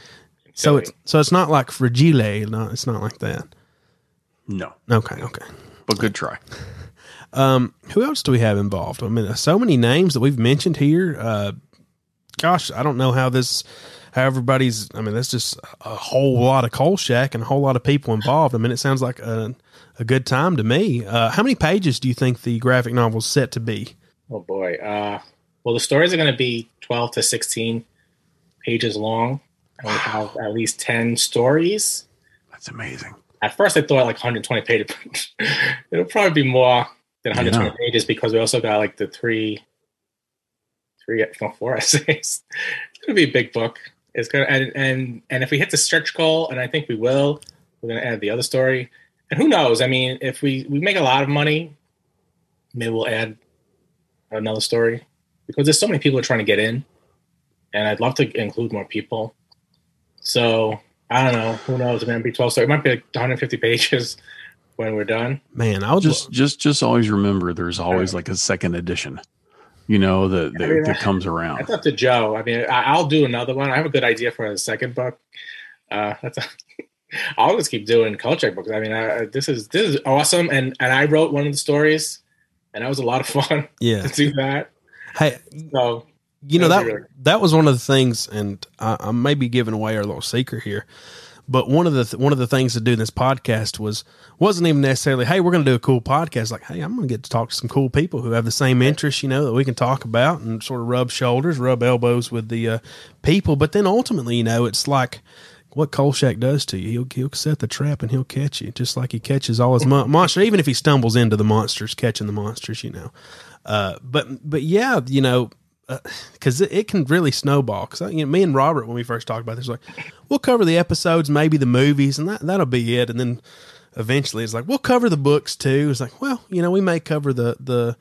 so it's so it's not like fragile. No, it's not like that. No, Okay, okay. but good try. Who else do we have involved? I mean, so many names that we've mentioned here. Uh, gosh, I don't know how this, how everybody's. I mean, that's just a whole lot of Kolchak and a whole lot of people involved. I mean, it sounds like a, a good time to me. Uh, how many pages do you think the graphic novel is set to be? Oh boy. Uh, well, the stories are going to be 12 to 16 pages long. And we have at least 10 stories. That's amazing. At first, I thought like 120 pages. It'll probably be more than 120 Yeah. pages because we also got like the three, three, no, four essays. It's to be a big book. It's going to, and, and, and if we hit the stretch goal, and I think we will, we're going to add the other story. And who knows? I mean, if we, we make a lot of money, maybe we'll add another story because there's so many people are trying to get in, and I'd love to include more people. So I don't know. Who knows? It might be 12 story. It might be like 150 pages when we're done. Man, I was Just just just always remember there's always like a second edition. You know that that, mean, that comes That's around. up to Joe. I mean, I, I'll do another one. I have a good idea for a second book. Uh, that's a, I'll just keep doing Kolchak books. I mean, I, this is this is awesome, and and I wrote one of the stories, and that was a lot of fun yeah. to do that. Hey, So you know That'd that that was one of the things, and I, I may be giving away our little secret here, but one of the th- one of the things to do in this podcast was wasn't even necessarily, hey, we're going to do a cool podcast. Like, hey, I'm going to get to talk to some cool people who have the same interests, you know, that we can talk about and sort of rub shoulders, rub elbows with the uh, people. But then ultimately, you know, it's like what Kolchak does to you. He'll he'll set the trap and he'll catch you, just like he catches all his mon- monster. Even if he stumbles into the monsters, catching the monsters, you know. Uh, but but yeah, you know, because uh, it, it, can really snowball. Because you know, me and Robert, when we first talked about this, like we'll cover the episodes, maybe the movies, and that that'll be it. And then eventually, it's like we'll cover the books too. It's like, well, you know, we may cover the the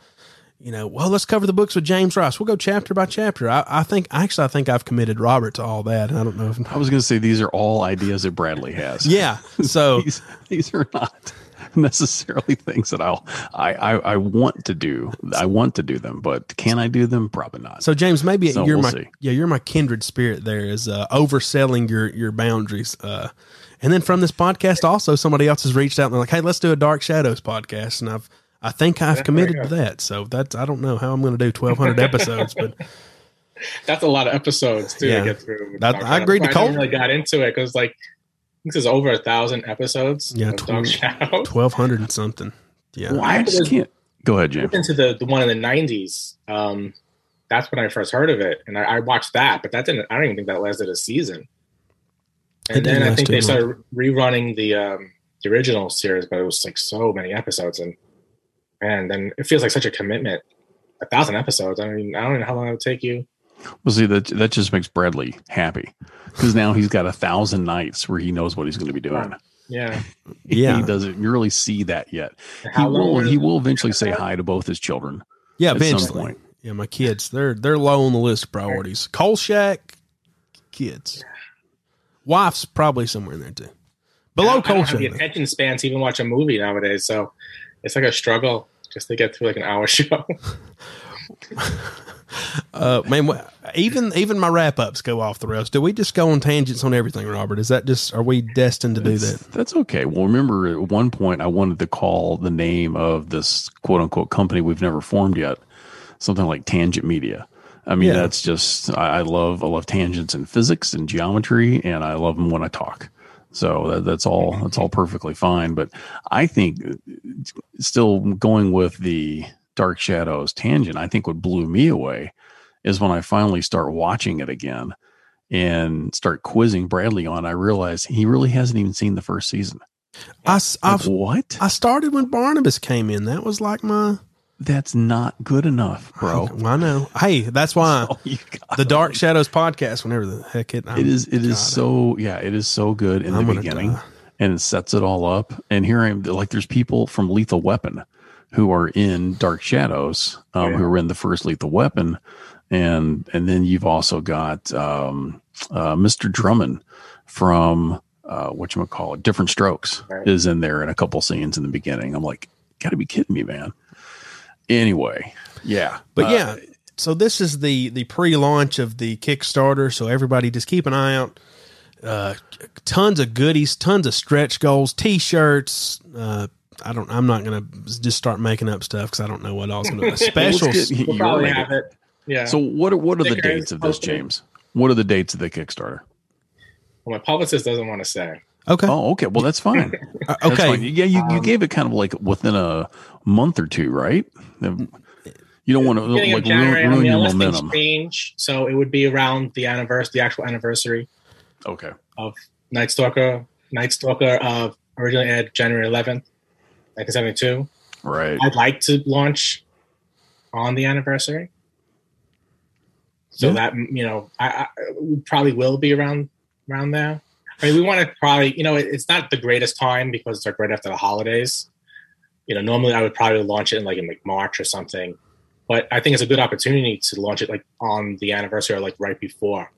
you know, well, let's cover the books with James Ross. We'll go chapter by chapter. I, I think, actually, I think I've committed Robert to all that. I don't know if I was going to say these are all ideas that Bradley has. Yeah. So these, these are not necessarily things that I'll, I, I, I, want to do. I want to do them, but can I do them? Probably not. So James, maybe so you're we'll my, see. yeah, you're my kindred spirit there is, uh, overselling your, your boundaries. Uh, and then from this podcast, also somebody else has reached out and they're like, Hey, let's do a dark shadows podcast. And I've, I think I've committed to that. So that's I don't know how I'm going to do 1,200 episodes, but that's a lot of episodes too yeah. to get through. That, I agreed to Cole. I really got into it because like this is over a thousand episodes. Yeah, twelve hundred and something. Yeah, well, I just can't. Go ahead, Jim. Into the the one in the nineties. Um, that's when I first heard of it, and I, I, watched that, but that didn't. I don't even think that lasted a season. And then I think they started rerunning the um, the original series, but it was like so many episodes, and and then it feels like such a commitment. A thousand episodes. I mean, I don't know how long it would take you. Well, see that that just makes Bradley happy because now he's got a thousand nights where he knows what he's going to be doing. Yeah, yeah. he doesn't really see that yet. How he will. He will eventually say hi to both his children. Yeah, eventually. Yeah, my kids. They're they're low on the list of priorities. Kolchak, kids, wife's probably somewhere in there too. Below Kolchak. The attention span to even watch a movie nowadays, so it's like a struggle just to get through like an hour show. uh, man, even even my wrap ups go off the rails. Do we just go on tangents on everything, Robert? Is that just are we destined to do that? That's okay. Well, remember at one point I wanted to call the name of this quote unquote company we've never formed yet something like Tangent Media. I mean, yeah. that's just I, I love I love tangents in physics and geometry, and I love them when I talk. So that, that's all that's all perfectly fine. But I think still going with the Dark Shadows tangent, I think what blew me away is when I finally start watching it again and start quizzing Bradley on. I realize he really hasn't even seen the first season. I, like, what? I started when Barnabas came in. That was like my that's not good enough, bro. I, I know. Hey, that's why oh, the Dark Shadows podcast. Whenever the heck it, I'm, it is, it is so yeah, it is so good in I'm the beginning, die. and it sets it all up. And here I'm like, there's people from Lethal Weapon who are in Dark Shadows, um, yeah. who are in the first Lethal Weapon, and and then you've also got um, uh, Mr. Drummond from uh, what you call it, Diff'rent Strokes, right. is in there in a couple scenes in the beginning. I'm like, got to be kidding me, man. Anyway, yeah, but uh, yeah. So this is the the pre-launch of the Kickstarter. So everybody just keep an eye out. Uh, tons of goodies, tons of stretch goals, T-shirts. Uh, I don't. I'm not gonna just start making up stuff because I don't know what else. Gonna, specials. we'll probably have it. Yeah. So what are what are the dates of this, James? What are the dates of the Kickstarter? Well, my publicist doesn't want to say. Okay. Oh, okay. Well, that's fine. uh, okay. That's fine. Yeah, you, you um, gave it kind of like within a month or two, right? You don't want to like ruin, ruin your momentum. Change, so it would be around the anniversary, the actual anniversary. Okay. Of Night Stalker. Night Stalker uh, originally aired January 11th, 1972. Right. I'd like to launch on the anniversary. So yeah. that you know, I, I probably will be around around there. I mean, we want to probably, you know, it's not the greatest time because it's like right after the holidays. You know, normally I would probably launch it in like in like March or something, but I think it's a good opportunity to launch it like on the anniversary or like right before.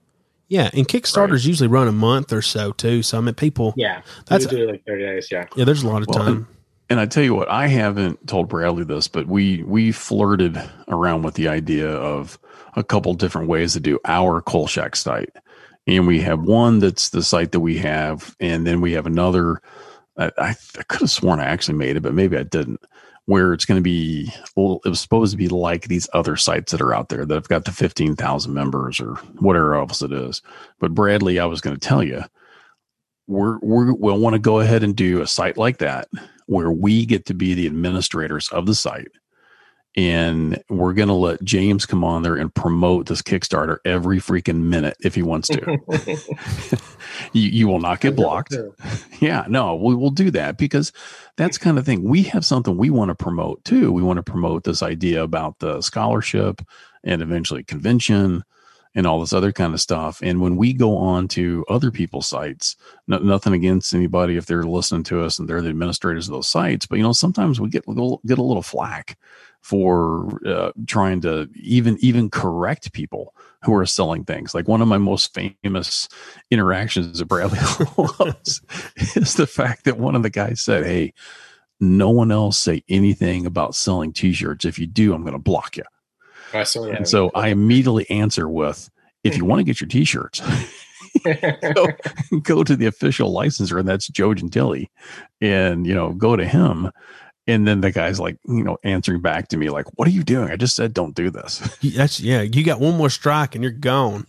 Yeah, and Kickstarters right. usually run a month or so too. So I mean, people. Yeah, that's do like thirty days. Yeah, yeah. There's a lot of well, time. And I tell you what, I haven't told Bradley this, but we we flirted around with the idea of a couple different ways to do our Kolchak site and we have one that's the site that we have, and then we have another. I, I, I could have sworn I actually made it, but maybe I didn't. Where it's going to be, well, it was supposed to be like these other sites that are out there that have got the fifteen thousand members or whatever else it is. But Bradley, I was going to tell you, we're, we're we'll want to go ahead and do a site like that where we get to be the administrators of the site and we're going to let James come on there and promote this Kickstarter every freaking minute if he wants to. you, you will not get blocked. Yeah, no, we will do that because that's kind of thing. We have something we want to promote too. We want to promote this idea about the scholarship and eventually convention and all this other kind of stuff. And when we go on to other people's sites, no, nothing against anybody if they're listening to us and they're the administrators of those sites, but you know sometimes we get a little, get a little flack for uh, trying to even even correct people who are selling things. Like one of my most famous interactions at Bradley loves is the fact that one of the guys said, "Hey, no one else say anything about selling T-shirts. If you do, I'm going to block you." I saw that. And so I immediately answer with, "If you want to get your T-shirts." go, go to the official licensor, and that's Joe Gentili, and you know, go to him and then the guy's like, you know, answering back to me like, "What are you doing? I just said don't do this." That's yeah. You got one more strike and you're gone.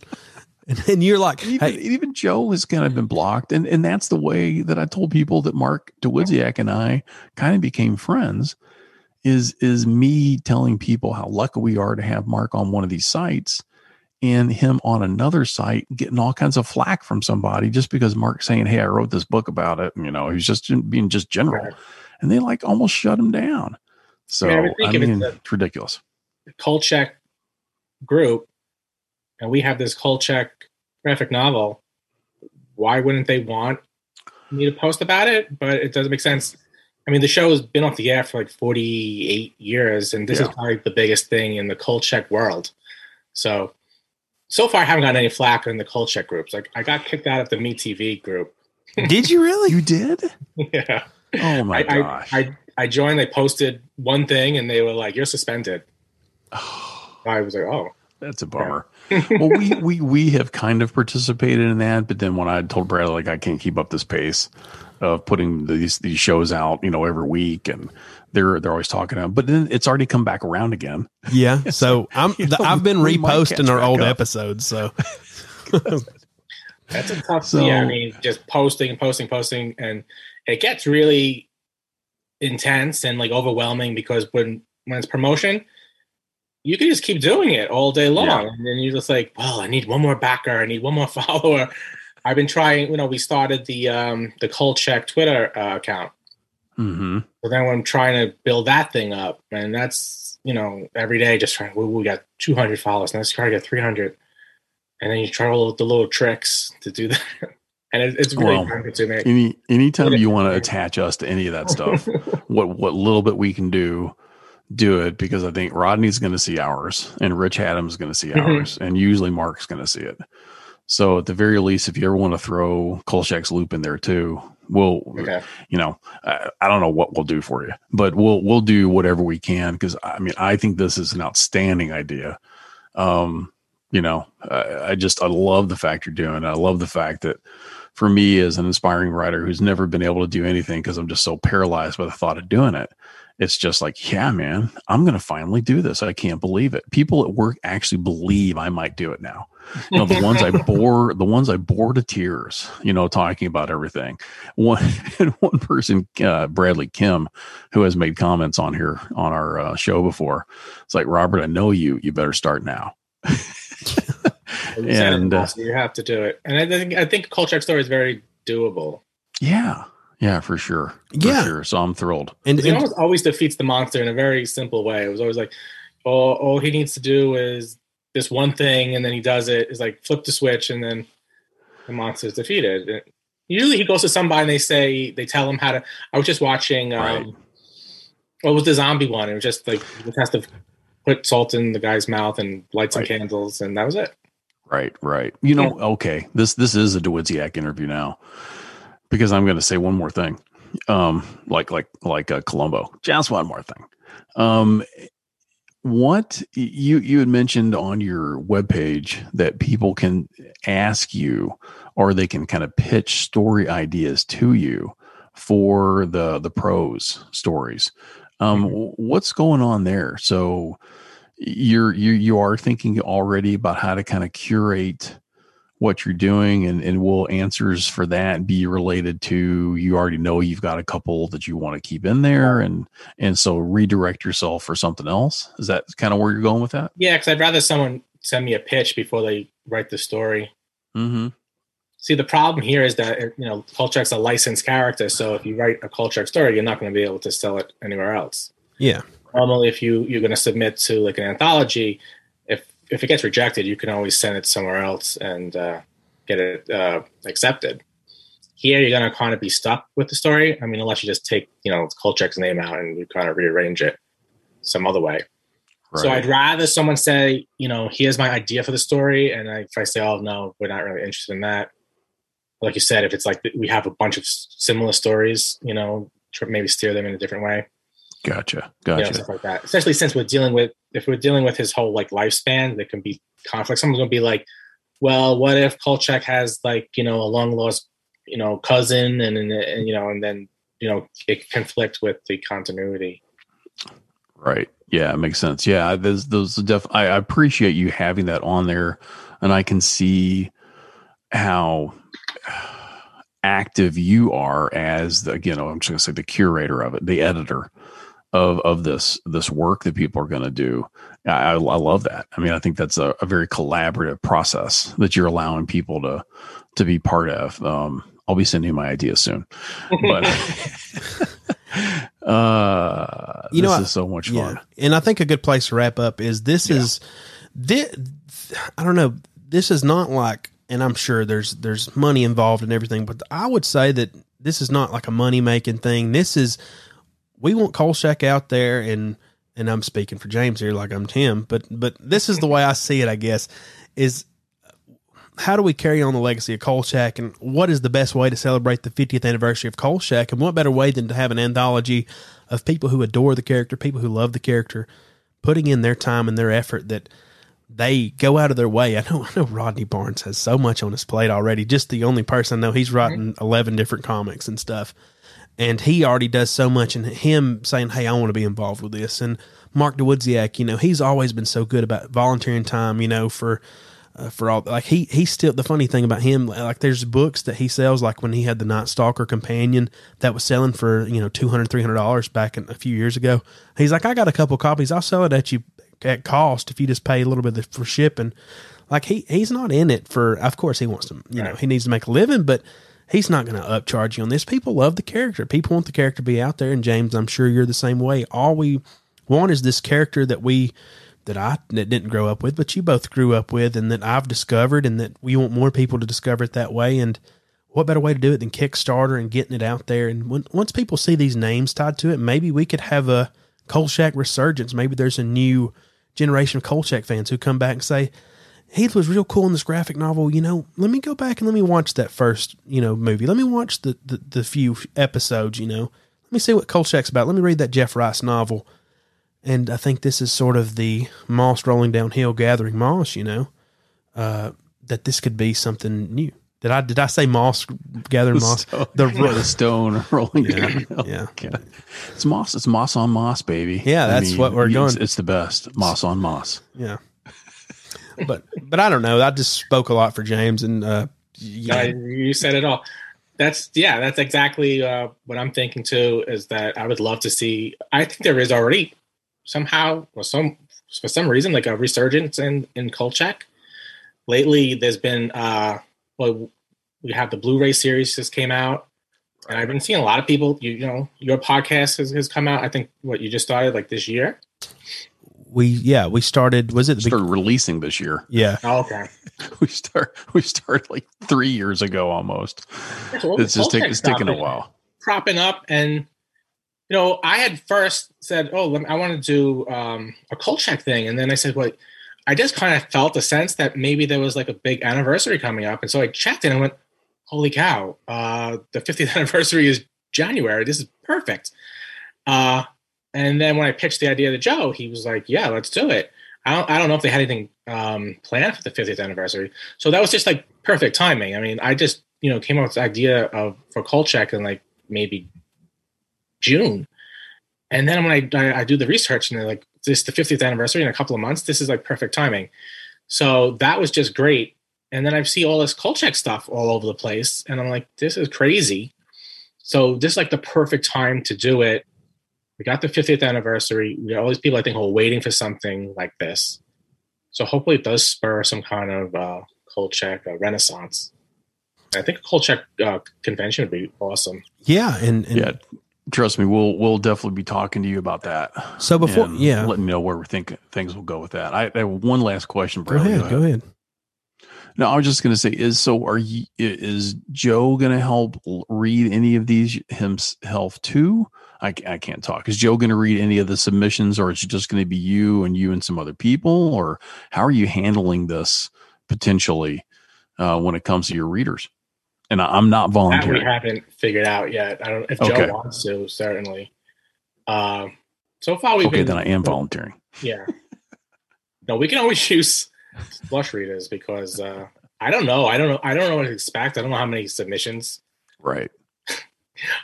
And then you're like, even, hey, even Joe has kind of been blocked, and and that's the way that I told people that Mark Dawidziak and I kind of became friends. Is is me telling people how lucky we are to have Mark on one of these sites, and him on another site getting all kinds of flack from somebody just because Mark's saying, "Hey, I wrote this book about it," and, you know, he's just being just general. And they like almost shut him down. So I I, mean, it's it's ridiculous. Kolchak group, and we have this Kolchak graphic novel. Why wouldn't they want me to post about it? But it doesn't make sense. I mean, the show has been off the air for like 48 years, and this is probably the biggest thing in the Kolchak world. So, so far, I haven't gotten any flack in the Kolchak groups. Like, I got kicked out of the Me TV group. did you really? You did? yeah. Oh my I, gosh! I, I I joined. They posted one thing, and they were like, "You're suspended." I was like, "Oh, That's a bummer. well, we we we have kind of participated in that, but then when I told Bradley like I can't keep up this pace of putting these these shows out, you know, every week, and they're they're always talking about, but then it's already come back around again. Yeah. So I'm. You know, I've been we might catch reposting our old up. episodes. So That's a tough. So- yeah, I mean, just posting and posting, posting, and it gets really intense and like overwhelming because when when it's promotion, you can just keep doing it all day long, Yeah. and then you're just like, well, I need one more backer, I need one more follower. I've been trying. You know, we started the um the Kolchak Twitter uh, account, Mm-hmm. but then when I'm trying to build that thing up, and that's you know every day just trying. We, we got 200 followers, now let's try to get 300, and then you try all the little tricks to do that, and it, it's really Well, time consuming. Any anytime you want to attach us to any of that stuff, what what little bit we can do, do it because I think Rodney's going to see ours and Rich Adams is going to see Mhm. ours, and usually Mark's going to see it. So at the very least, if you ever want to throw Kolchak's loop in there too, we'll Okay. you know I, I don't know what we'll do for you, but we'll we'll do whatever we can because I mean I think this is an outstanding idea. Um, you know, I, I just I love the fact you're doing. it. I love the fact that for me as an inspiring writer who's never been able to do anything because I'm just so paralyzed by the thought of doing it. It's just like, yeah, man, I'm going to finally do this. I can't believe it. People at work actually believe I might do it now. You know, the ones I bore, the ones I bore to tears, you know, talking about everything. One, and one person, uh, Bradley Kim, who has made comments on here on our uh, show before. It's like, Robert, I know you, you better start now. You said it, And, uh, you have to do it, and I think I think Kolchak story is very doable. Yeah. Yeah, for sure. For Yeah. sure. So I'm thrilled. and, It almost always defeats the monster in a very simple way. It was always like, all, all he needs to do is this one thing, and then he does it. Is like flip the switch, and then the monster is defeated. And usually, he goes to somebody and they say they tell him how to. I was just watching. Um, Right. What was the zombie one? It was just like he has to put salt in the guy's mouth and light some Right. candles, and that was it. Right, right. You know, okay. This this is a Dawidziak interview now because I'm going to say one more thing. Um, like like like uh, Columbo. Just one more thing. Um, what you you had mentioned on your webpage that people can ask you or they can kind of pitch story ideas to you for the the prose stories. Um, what's going on there? So you're you you are thinking already about how to kind of curate what you're doing and, and will answers for that be related to you already know you've got a couple that you want to keep in there and and so redirect yourself for something else is that kind of where you're going with that Yeah, because I'd rather someone send me a pitch before they write the story. mm-hmm See, the problem here is that you know Kolchak's a licensed character, so if you write a Kolchak story, you're not going to be able to sell it anywhere else. Yeah. Normally, if you you're going to submit to like an anthology, if it gets rejected, you can always send it somewhere else and uh, get it uh, accepted. Here, you're going to kind of be stuck with the story. I mean, unless you just take you know Kolchak's name out and you kind of rearrange it some other way. So I'd rather someone say, you know, here's my idea for the story, and I, if I say, oh no, we're not really interested in that. Like you said, if it's like we have a bunch of similar stories, you know, maybe steer them in a different way, gotcha you know, gotcha stuff like that. Especially since we're dealing with, if we're dealing with his whole like lifespan, there can be conflict. Someone's gonna be like, well, what if Kolchak has like you know a long lost you know cousin, and, and, and you know, and then you know it conflict with the continuity. Right. Yeah, it makes sense. Yeah, those those def. I, I appreciate you having that on there, and I can see how active you are as the know I'm just gonna say the curator of it, the editor of of this this work that people are going to do. I, I I love that. I mean, I think that's a, a very collaborative process that you're allowing people to to be part of. Um, I'll be sending you my ideas soon, but uh, You know this what? is so much Yeah. fun. And I think a good place to wrap up is this is this, I don't know, this is not like and I'm sure there's there's money involved and everything, but I would say that this is not like a money making thing. This is we want Kolchak out there and and I'm speaking for James here like I'm Tim, but but this is the way I see it, I guess, is how do we carry on the legacy of Kolchak and what is the best way to celebrate the 50th anniversary of Kolchak and what better way than to have an anthology of people who adore the character, people who love the character, putting in their time and their effort that they go out of their way. I know I know Rodney Barnes has so much on his plate already. Just the only person I know he's writing eleven different comics and stuff. And he already does so much and him saying, Hey, I want to be involved with this and Mark Dawidziak, you know, he's always been so good about volunteering time, you know, for uh, for all like he he still the funny thing about him like there's books that he sells like when he had the night stalker companion that was selling for you know 200 300 dollars back in, a few years ago. He's like i got a couple copies i'll sell it at you at cost if you just pay a little bit for shipping. Like he he's not in it for of course he wants to you know he needs to make a living but he's not going to upcharge you on this people love the character people want the character to be out there and james i'm sure you're the same way all we want is this character that we that I that didn't grow up with, but you both grew up with, and that I've discovered, and that we want more people to discover it that way. And what better way to do it than Kickstarter and getting it out there? And when, once people see these names tied to it, maybe we could have a Kolchak resurgence. Maybe there's a new generation of Kolchak fans who come back and say, he was real cool in this graphic novel. You know, let me go back and let me watch that first, you know, movie. Let me watch the, the, the few episodes, you know. Let me see what Kolchak's about. Let me read that Jeff Rice novel. And I think this is sort of the moss rolling downhill, gathering moss. You know, uh, that this could be something new. Did I did I say moss gathering moss? Stone- The the stone rolling Yeah, down. yeah. Okay. It's moss. It's moss on moss, baby. Yeah, that's what we're it's, going- It's the best. Moss on moss. yeah. But but I don't know. I just spoke a lot for James, and uh, Yeah, you said it all. That's yeah, that's exactly uh, what I'm thinking too. Is that I would love to see. I think there is already somehow or some for some reason like a resurgence in in Kolchak. Lately, there's been uh, well, we have the Blu-ray series just came out, and I've been seeing a lot of people. You, you know, your podcast has, has come out. I think what you just started like this year. We yeah we started. Was it the Started big, releasing this year. yeah Oh, okay, We start. We started like three years ago almost. It's just take, it's taking a while. propping up and you know i had first said oh lem- i want to do um, a Kolchak thing and then i said well i just kind of felt a sense that maybe there was like a big anniversary coming up and so i checked and i went holy cow uh, the 50th anniversary is january this is perfect uh, and then when i pitched the idea to joe he was like yeah let's do it i don't, I don't know if they had anything um, planned for the 50th anniversary so that was just like perfect timing i mean i just you know came up with the idea of for Kolchak in like maybe June. And then when I, I, I do the research and they're like, this is the 50th anniversary in a couple of months, this is like perfect timing. So that was just great. and then I see all this Kolchak stuff all over the place, and I'm like, this is crazy. So this is like the perfect time to do it. We got the 50th anniversary. We got all these people I think who are waiting for something like this. So hopefully it does spur some kind of uh, Kolchak uh, renaissance. I think a Kolchak uh, convention would be awesome. Yeah, and, and yeah, trust me, we'll we'll definitely be talking to you about that. So before, yeah, letting you know where we think things will go with that. I, I have one last question. go ahead, go ahead. No, I was just going to say is so. Are you is Joe going to help read any of these himself too? I, I can't talk. Is Joe going to read any of the submissions, or is it just going to be you and you and some other people, or how are you handling this potentially uh, when it comes to your readers? And I, I'm not That we haven't figured out yet. I don't if Okay. Joe wants to, certainly. Um, so far we've Okay, been then I am volunteering. Yeah. no, we can always use slush readers because uh, I don't know. I don't know. I don't know what to expect. I don't know how many submissions. Right.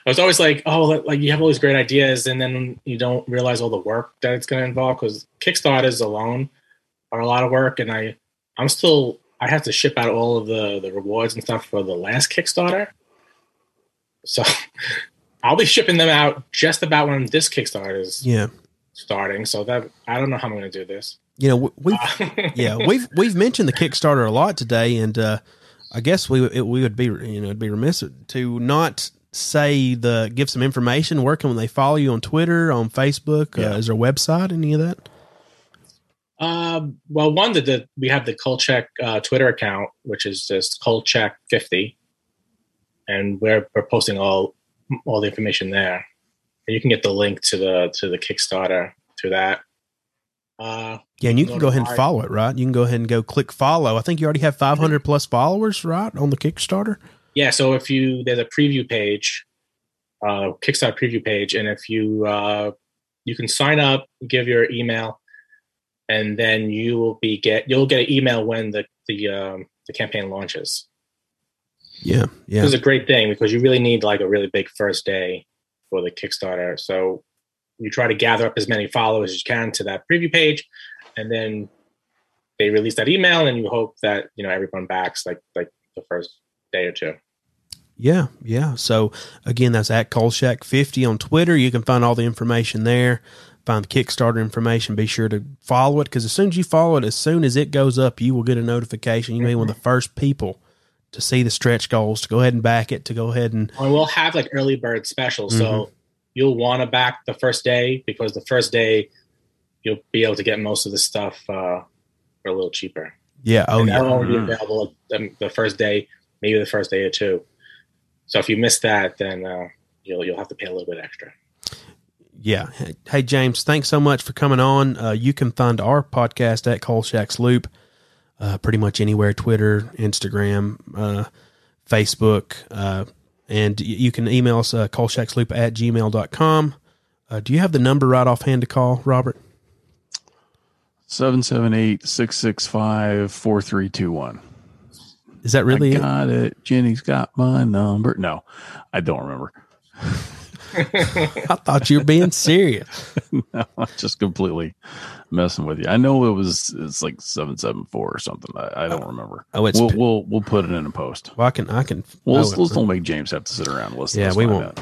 I was always like, oh, like you have all these great ideas, and then you don't realize all the work that it's going to involve because Kickstarters alone are a lot of work, and I, I'm still, I have to ship out all of the the rewards and stuff for the last Kickstarter. So I'll be shipping them out just about when this Kickstarter is Yeah, starting. So that I don't know how I'm going to do this. you know, we- we've yeah we've we've mentioned the Kickstarter a lot today, and uh, I guess we it, we would be you know it'd be remiss to not say the give some information. Where can they follow you on Twitter, on Facebook? Yeah. Uh, is there a website? Any of that? Um, well, one that the, we have the Kolchak uh, Twitter account, which is just Kolchak50, and we're, we're posting all all the information there. And you can get the link to the to the Kickstarter through that. Uh, Yeah, and you can Go go ahead and follow it, right? You can go ahead and go click follow. I think you already have 500 plus followers, right, on the Kickstarter. Yeah, so if you there's a preview page, uh, Kickstarter preview page, and if you uh, you can sign up, give your email, and then you will be get you'll get an email when the the um, the campaign launches. Yeah, yeah, This is a great thing because you really need like a really big first day for the Kickstarter. So you try to gather up as many followers as you can to that preview page, and then they release that email, and you hope that you know everyone backs like like the first day or two. Yeah, yeah. So again, that's at Kolchak50 on Twitter. You can find all the information there. Find the Kickstarter information. Be sure to follow it because as soon as you follow it, as soon as it goes up, you will get a notification. You may be one of the first people to see the stretch goals, to go ahead and back it, to go ahead and we'll have like early bird specials, so you'll want to back the first day because the first day you'll be able to get most of the stuff uh, for a little cheaper. yeah, oh and yeah, that'll only be Mhm. available the first day, maybe the first day or two. So if you miss that, then uh, you'll you'll have to pay a little bit extra. Yeah. Hey- Hey, James, thanks so much for coming on. Uh, you can find our podcast at Kolchak's Loop, uh, pretty much anywhere Twitter, Instagram, uh, Facebook, uh, and you can email us uh, kolchaksloop at gmail.com. Uh, do you have the number right offhand to call, Robert? 778 665 4321. Is that really I it? got it. Jenny's got my number. No, I don't remember. I thought you were being serious. no, I'm just completely messing with you. I know it was it's like seven seven four or something. I, I don't remember. Oh, it's we'll, we'll we'll put it in a post. well, I can, I can. Well, oh, let's, let's don't make James have to sit around and listen. Yeah, Let's we won't.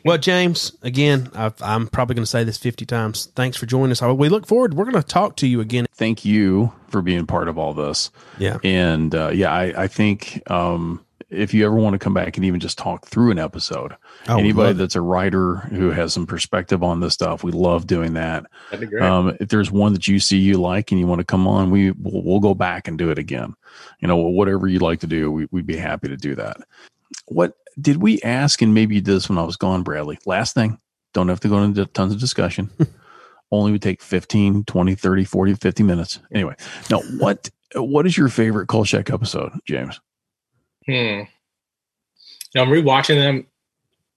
Well, James, again, I've, I'm probably going to say this 50 times. Thanks for joining us. We look forward. We're going to talk to you again. Thank you for being part of all this. Yeah. And uh, yeah, I, I think um, if you ever want to come back and even just talk through an episode, anybody that's a writer who has some perspective on this stuff, we love doing that. That'd be great. Um, if there's one that you see you like and you want to come on, we we'll, we'll go back and do it again. You know, whatever you'd like to do, we, we'd be happy to do that. What did we ask? And maybe you did this when I was gone, Bradley. Last thing, don't have to go into tons of discussion. Only would take 15, 20, 30, 40, 50 minutes. Anyway, now what what is your favorite Kolchak episode, James? Hmm. You know, I'm rewatching them,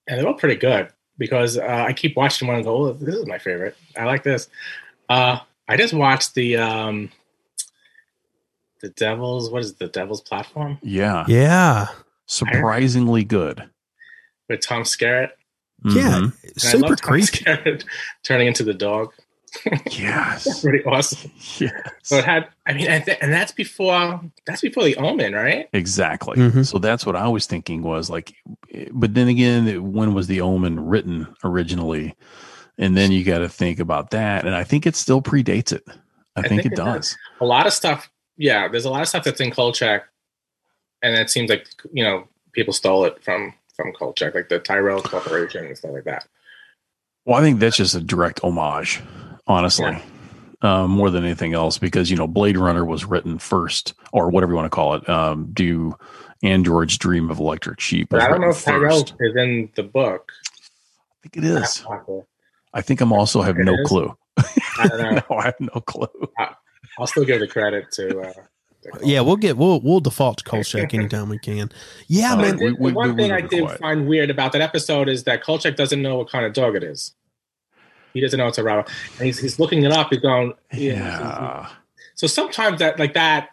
and they're all pretty good because uh, I keep watching one and go, "Oh, this is my favorite. I like this." Uh, I just watched the um, the Devils. What is it, the Devils platform Yeah, Yeah. surprisingly good. with Tom Skerritt? Yeah. Mhm. And I Super love Tom creepy. Skerritt turning into the dog. Yes. Pretty awesome. yes. So it had, I mean, and, th- and that's before that's before the Omen, right? Exactly. Mhm. So that's what I was thinking was like, but then again, when was the Omen written originally? And then you got to think about that. And I think it still predates it. I, think, it does. A lot of stuff. Yeah, there's a lot of stuff that's in Kolchak, and it seems like you know people stole it from from Kolchak, like the Tyrell Corporation and stuff like that. Well, I think that's just a direct homage, honestly, um, more than anything else, because you know Blade Runner was written first, or whatever you want to call it. Um, do Android's Dream of Electric Sheep? I don't know if Tyrell first. is in the book. I think it is. I'll have to- I think I'm also have It no is? clue. I don't know. no, I have no clue. I'll still give the credit to. Uh, Yeah, we'll get we'll we'll default to Kolchak anytime we can. Yeah, But I man. did- we- the one we thing were I did quiet. find weird about that episode is that Kolchak doesn't know what kind of dog it is. He doesn't know it's a Rottweiler, and he's, he's looking it up. He's going, yeah. Yeah, So sometimes that like that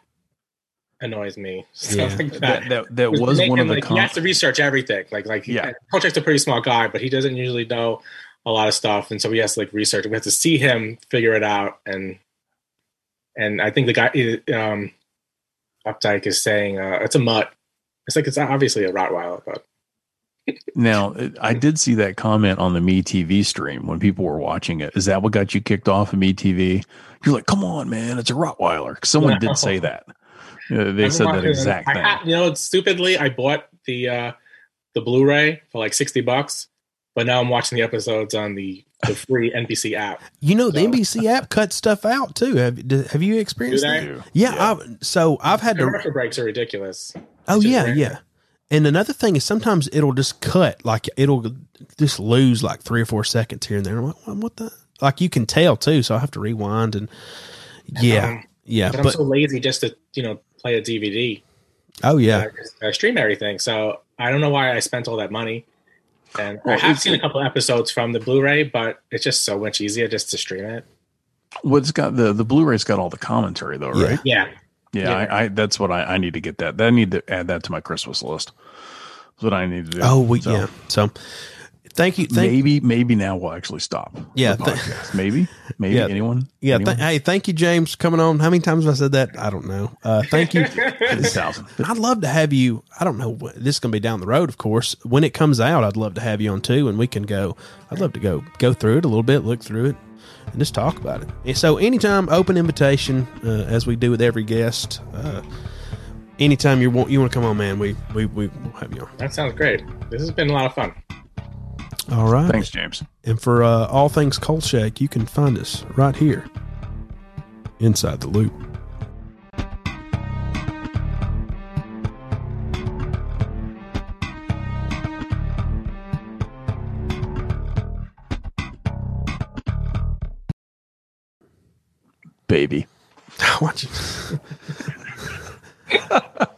annoys me. Stuff Yeah. like that. that that, that was make one of the. like, Com- he has to research everything. Like like Yeah. Kolchak's a pretty small guy, but he doesn't usually know a lot of stuff, and so he has to like research. We have to see him figure it out, and and I think the guy um, Updike is saying uh, it's a mutt. It's like it's obviously a Rottweiler, but Now, I did see that comment on the Me TV stream when people were watching it. Is that what got you kicked off of Me TV? You're like, come on, man, it's a Rottweiler. Someone No. did say that. Uh, they I've said that exact I thing. had- you know, stupidly, I bought the uh, the Blu-ray for like sixty bucks, but now I'm watching the episodes on the the free NBC app. You know the NBC app cuts stuff out too. Have have you experienced that? they? Ew. Yeah, I've, so I've had to. Commercial breaks are ridiculous. Oh yeah, random. yeah. And another thing is sometimes it'll just cut, like it'll just lose like three or four seconds here and there. I'm like, what, what the? Like you can tell too, so I have to rewind and yeah, Um, yeah. But, But, I'm so lazy just to you know play a DVD. oh yeah, I, I stream everything, so I don't know why I spent all that money. And Well, I have seen a couple episodes from the Blu-ray, but it's just so much easier just to stream it. What's got the the Blu-ray's got all the commentary though, right? Yeah, Yeah, Yeah. I, I that's what I, I need to get that. That I need to add that to my Christmas list. That's what I need to do. oh we So, yeah. So thank you, thank maybe maybe now we'll actually stop. the Yeah, th- maybe maybe Yeah. anyone. yeah. anyone? Th- hey, thank you, James, coming on. How many times have I said that? I don't know. Uh, thank you. Thousand. I'd love to have you. I don't know. This is going to be down the road, of course. When it comes out, I'd love to have you on too, and we can go. I'd love to go go through it a little bit, look through it, and just talk about it. And so, anytime, open invitation, uh, as we do with every guest. Uh, anytime you want you want to come on, man, we we we will have you on. that sounds great. This has been a lot of fun. All right. Thanks, James. And for uh, all things Kolchak, you can find us right here inside the loop. Baby. Watch it.